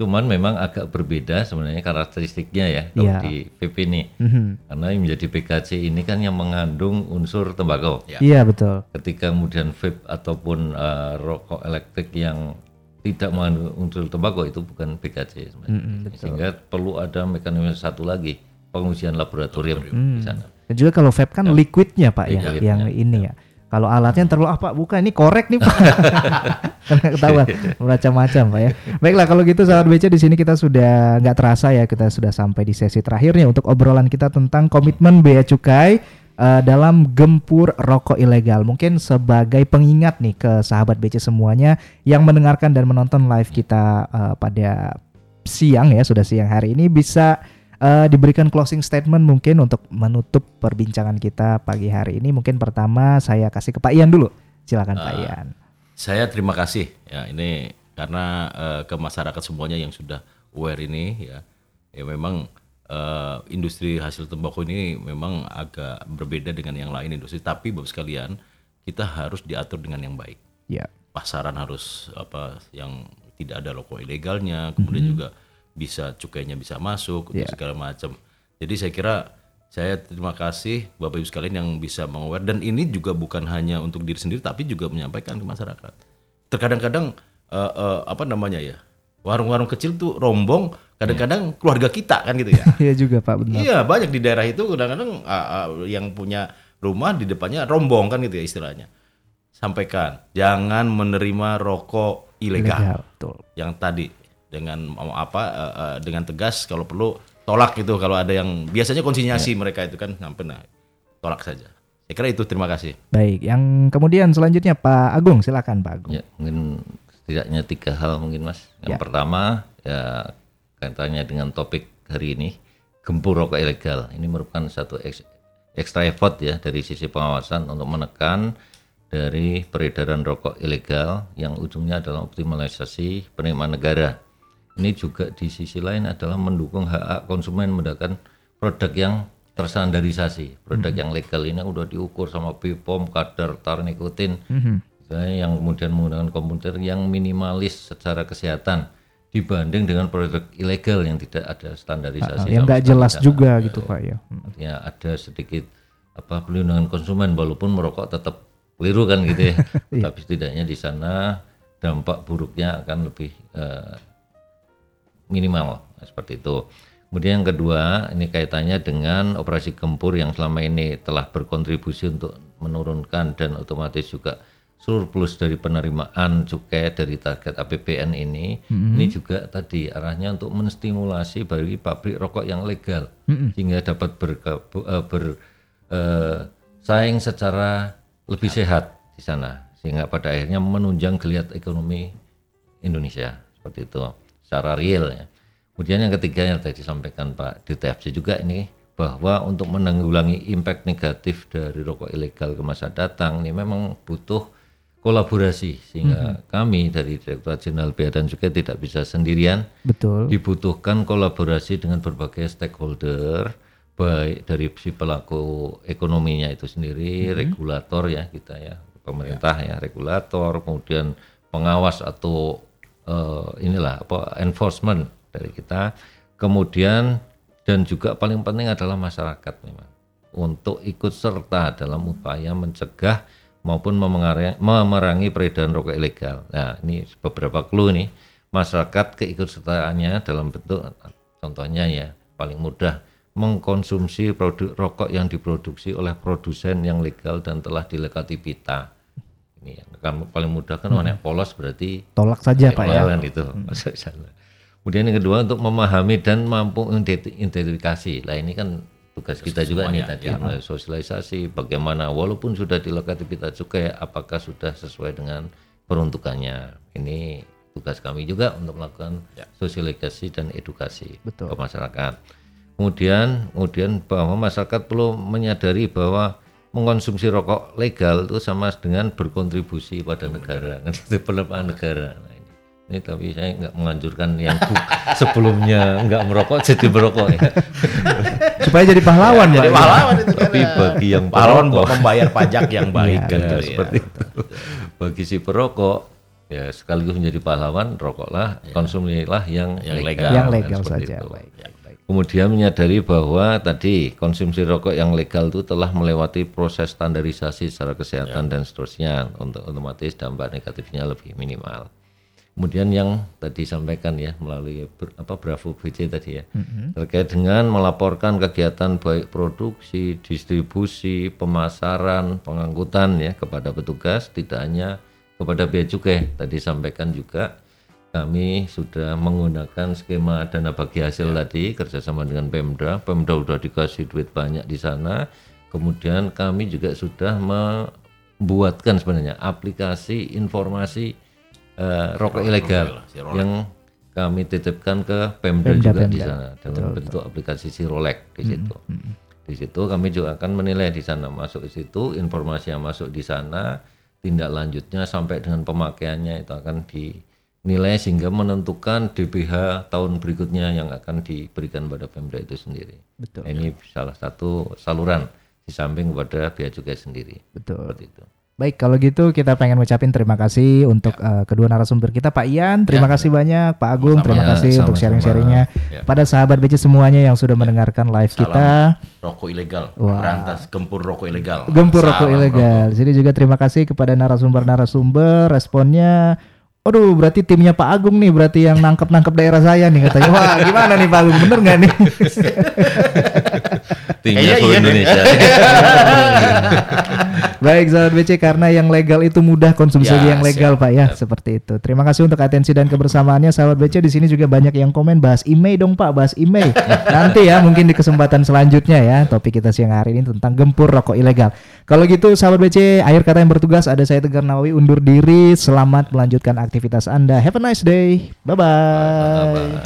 [SPEAKER 4] Cuman memang agak berbeda sebenarnya karakteristiknya ya kalau di PP ini.
[SPEAKER 2] Mhm.
[SPEAKER 4] Karena yang menjadi PKC ini kan yang mengandung unsur tembakau.
[SPEAKER 3] Ya.
[SPEAKER 2] Iya betul.
[SPEAKER 4] Ketika kemudian vape ataupun eh, rokok elektrik yang tidak mengandung unsur tembakau itu bukan PKC sebenarnya. Sehingga perlu ada mekanisme satu lagi pengujian laboratorium di sana.
[SPEAKER 2] Dan juga kalau vape kan liquidnya Pak ya,
[SPEAKER 4] Liquidnya,
[SPEAKER 2] yang ini ya. Kalau alatnya terlalu ah Pak, bukan ini korek nih Pak. Karena ketahuan macam-macam Pak ya. Baiklah kalau gitu sahabat BC di sini kita sudah nggak terasa ya kita sudah sampai di sesi terakhirnya untuk obrolan kita tentang komitmen bea cukai eh, dalam gempur rokok ilegal. Mungkin sebagai pengingat nih ke sahabat BC semuanya yang mendengarkan dan menonton live kita eh, pada siang ya sudah siang hari ini bisa eh, diberikan closing statement mungkin untuk menutup perbincangan kita pagi hari ini. Mungkin pertama saya kasih ke Pak Ian dulu. Silakan Pak Ian.
[SPEAKER 3] Saya terima kasih ya ini karena eh, ke masyarakat semuanya yang sudah aware ini ya. Ya memang eh, industri hasil tembakau ini memang agak berbeda dengan yang lain industri tapi Bapak sekalian kita harus diatur dengan yang baik.
[SPEAKER 2] Ya.
[SPEAKER 3] Pasaran harus apa yang tidak ada rokok ilegalnya, kemudian juga bisa cukainya bisa masuk
[SPEAKER 2] Ya.
[SPEAKER 3] segala macam. Jadi saya kira saya terima kasih Bapak Ibu sekalian yang bisa mengaware dan ini juga bukan hanya untuk diri sendiri tapi juga menyampaikan ke masyarakat. Terkadang-kadang eh, eh, apa namanya ya warung-warung kecil tuh rombong kadang-kadang keluarga kita kan gitu ya.
[SPEAKER 2] Iya juga Pak benar.
[SPEAKER 3] Iya banyak di daerah itu kadang-kadang ah, ah, yang punya rumah di depannya rombong kan gitu ya istilahnya. Sampaikan jangan menerima rokok ilegal
[SPEAKER 2] Legal, betul.
[SPEAKER 3] yang tadi dengan mau apa eh, eh, dengan tegas kalau perlu tolak gitu kalau ada yang biasanya konsinyasi mereka itu kan sampai nah tolak saja. Saya kira itu terima kasih.
[SPEAKER 2] Baik, yang kemudian selanjutnya Pak Agung, silakan Pak Agung.
[SPEAKER 4] Ya, mungkin setidaknya tiga hal mungkin mas. Yang
[SPEAKER 2] Ya.
[SPEAKER 4] pertama ya kaitannya dengan topik hari ini gempur rokok ilegal. Ini merupakan satu ex- extra effort ya dari sisi pengawasan untuk menekan dari peredaran rokok ilegal yang ujungnya adalah optimalisasi penerimaan negara. Ini juga di sisi lain adalah mendukung hak hak konsumen mendapatkan produk yang terstandarisasi. Produk yang legal ini udah diukur sama BPOM, kadar tar nikotin, Misalnya yang kemudian menggunakan komputer yang minimalis secara kesehatan dibanding dengan produk ilegal yang tidak ada standarisasi
[SPEAKER 2] yang nggak jelas juga gitu Pak ya. Hmm.
[SPEAKER 4] Artinya ada sedikit apa perlindungan konsumen walaupun merokok tetap keliru kan gitu ya.
[SPEAKER 2] Iya.
[SPEAKER 4] Tapi setidaknya di sana dampak buruknya akan lebih eh, minimal seperti itu. Kemudian yang kedua ini kaitannya dengan operasi gempur yang selama ini telah berkontribusi untuk menurunkan dan otomatis juga surplus dari penerimaan cukai dari target APBN ini. Ini juga tadi arahnya untuk menstimulasi bagi pabrik rokok yang legal sehingga dapat bergabung eh, ber, eh, secara lebih sehat di sana sehingga pada akhirnya menunjang geliat ekonomi Indonesia seperti itu secara real ya. Kemudian yang ketiga yang tadi disampaikan Pak DTFC juga ini bahwa untuk menanggulangi impact negatif dari rokok ilegal ke masa datang ini memang butuh kolaborasi sehingga kami dari Direktorat Jenderal Bea dan Cukai tidak bisa sendirian
[SPEAKER 2] Betul.
[SPEAKER 4] dibutuhkan kolaborasi dengan berbagai stakeholder baik dari si pelaku ekonominya itu sendiri, regulator ya kita ya, pemerintah ya, regulator, kemudian pengawas atau eh, inilah apa enforcement dari kita, kemudian dan juga paling penting adalah masyarakat memang untuk ikut serta dalam upaya mencegah maupun memerangi peredaran rokok ilegal. Nah, ini beberapa clue nih masyarakat keikutsertaannya dalam bentuk contohnya ya paling mudah mengkonsumsi produk rokok yang diproduksi oleh produsen yang legal dan telah dilekati pita. Kan paling mudah kan warna polos berarti
[SPEAKER 2] Tolak saja Pak ya.
[SPEAKER 4] Itu sana. Kemudian yang kedua untuk memahami dan mampu identi- identifikasi. Lah ini kan tugas kita juga nih tadi melalui sosialisasi bagaimana walaupun sudah dilekati pita cukai apakah sudah sesuai dengan peruntukannya. Ini tugas kami juga untuk melakukan sosialisasi dan edukasi
[SPEAKER 2] Betul.
[SPEAKER 4] ke masyarakat. Kemudian kemudian bahwa masyarakat perlu menyadari bahwa mengkonsumsi rokok legal itu sama dengan berkontribusi pada negara, kan itu penerimaan negara. Nah, ini, ini tapi saya nggak menganjurkan yang sebelumnya nggak merokok jadi merokok ya.
[SPEAKER 2] Supaya jadi pahlawan Pak.
[SPEAKER 3] Jadi pahlawan itu kan.
[SPEAKER 4] Tapi bagi yang
[SPEAKER 3] pahlawan buat membayar pajak yang baik
[SPEAKER 2] Iya,
[SPEAKER 3] kan
[SPEAKER 4] ya,
[SPEAKER 3] gitu ya.
[SPEAKER 4] seperti itu. Bagi si perokok ya sekaligus menjadi pahlawan, rokoklah, konsumilah yang,
[SPEAKER 3] Yang
[SPEAKER 4] legal.
[SPEAKER 3] legal.
[SPEAKER 2] Yang
[SPEAKER 4] kan,
[SPEAKER 2] legal
[SPEAKER 4] seperti
[SPEAKER 2] saja.
[SPEAKER 4] itu.
[SPEAKER 2] Baik.
[SPEAKER 4] Kemudian menyadari bahwa tadi konsumsi rokok yang legal itu telah melewati proses standarisasi secara kesehatan dan seterusnya untuk otomatis dampak negatifnya lebih minimal. Kemudian yang tadi sampaikan ya melalui ber- apa Bravo BC tadi ya terkait dengan melaporkan kegiatan baik produksi, distribusi, pemasaran, pengangkutan ya kepada petugas tidak hanya kepada bea cukai tadi sampaikan juga kami sudah menggunakan skema dana bagi hasil tadi kerjasama dengan Pemda. Pemda sudah dikasih duit banyak di sana. Kemudian kami juga sudah membuatkan sebenarnya aplikasi informasi eh, rokok ilegal
[SPEAKER 3] si
[SPEAKER 4] yang kami titipkan ke Pemda,
[SPEAKER 2] Pemda,
[SPEAKER 4] juga di
[SPEAKER 2] Pemda.
[SPEAKER 4] sana dalam bentuk aplikasi si Rolek di situ. Di situ kami juga akan menilai di sana masuk di situ informasi yang masuk di sana tindak lanjutnya sampai dengan pemakaiannya itu akan dinilai sehingga menentukan DBH tahun berikutnya yang akan diberikan pada Pemda itu sendiri.
[SPEAKER 2] Betul.
[SPEAKER 4] Nah, ini salah satu saluran di samping kepada bea cukai sendiri.
[SPEAKER 2] Betul.
[SPEAKER 4] Seperti itu.
[SPEAKER 2] Baik, kalau gitu kita pengen ngucapin terima kasih untuk eh, kedua narasumber kita Pak Ian, terima kasih banyak Pak Agung, terima
[SPEAKER 4] Ya,
[SPEAKER 2] kasih untuk
[SPEAKER 4] sama-sama.
[SPEAKER 2] sharing-sharingnya
[SPEAKER 3] Ya.
[SPEAKER 2] pada sahabat BC semuanya yang sudah mendengarkan live kita.
[SPEAKER 3] Rokok ilegal,
[SPEAKER 2] Wah.
[SPEAKER 3] berantas gempur rokok ilegal.
[SPEAKER 2] Gempur rokok
[SPEAKER 3] Salam
[SPEAKER 2] ilegal. Jadi juga terima kasih kepada narasumber-narasumber responnya. Aduh, berarti timnya Pak Agung nih, berarti yang nangkep-nangkep daerah saya nih katanya. Wah, gimana nih Pak Agung, bener nggak nih?
[SPEAKER 4] Timnya seluruh
[SPEAKER 3] iya.
[SPEAKER 4] Indonesia.
[SPEAKER 2] Baik, sahabat BC karena yang legal itu mudah konsumsi
[SPEAKER 3] Ya,
[SPEAKER 2] yang legal Pak ya, seperti itu. Terima kasih untuk atensi dan kebersamaannya sahabat BC. Di sini juga banyak yang komen bahas email dong Pak, bahas email. Nanti ya mungkin di kesempatan selanjutnya ya. Topik kita siang hari ini tentang gempur rokok ilegal. Kalau gitu sahabat BC, akhir kata yang bertugas ada saya Tegar Nawawi undur diri. Selamat melanjutkan aktivitas Anda. Have a nice day. Bye bye.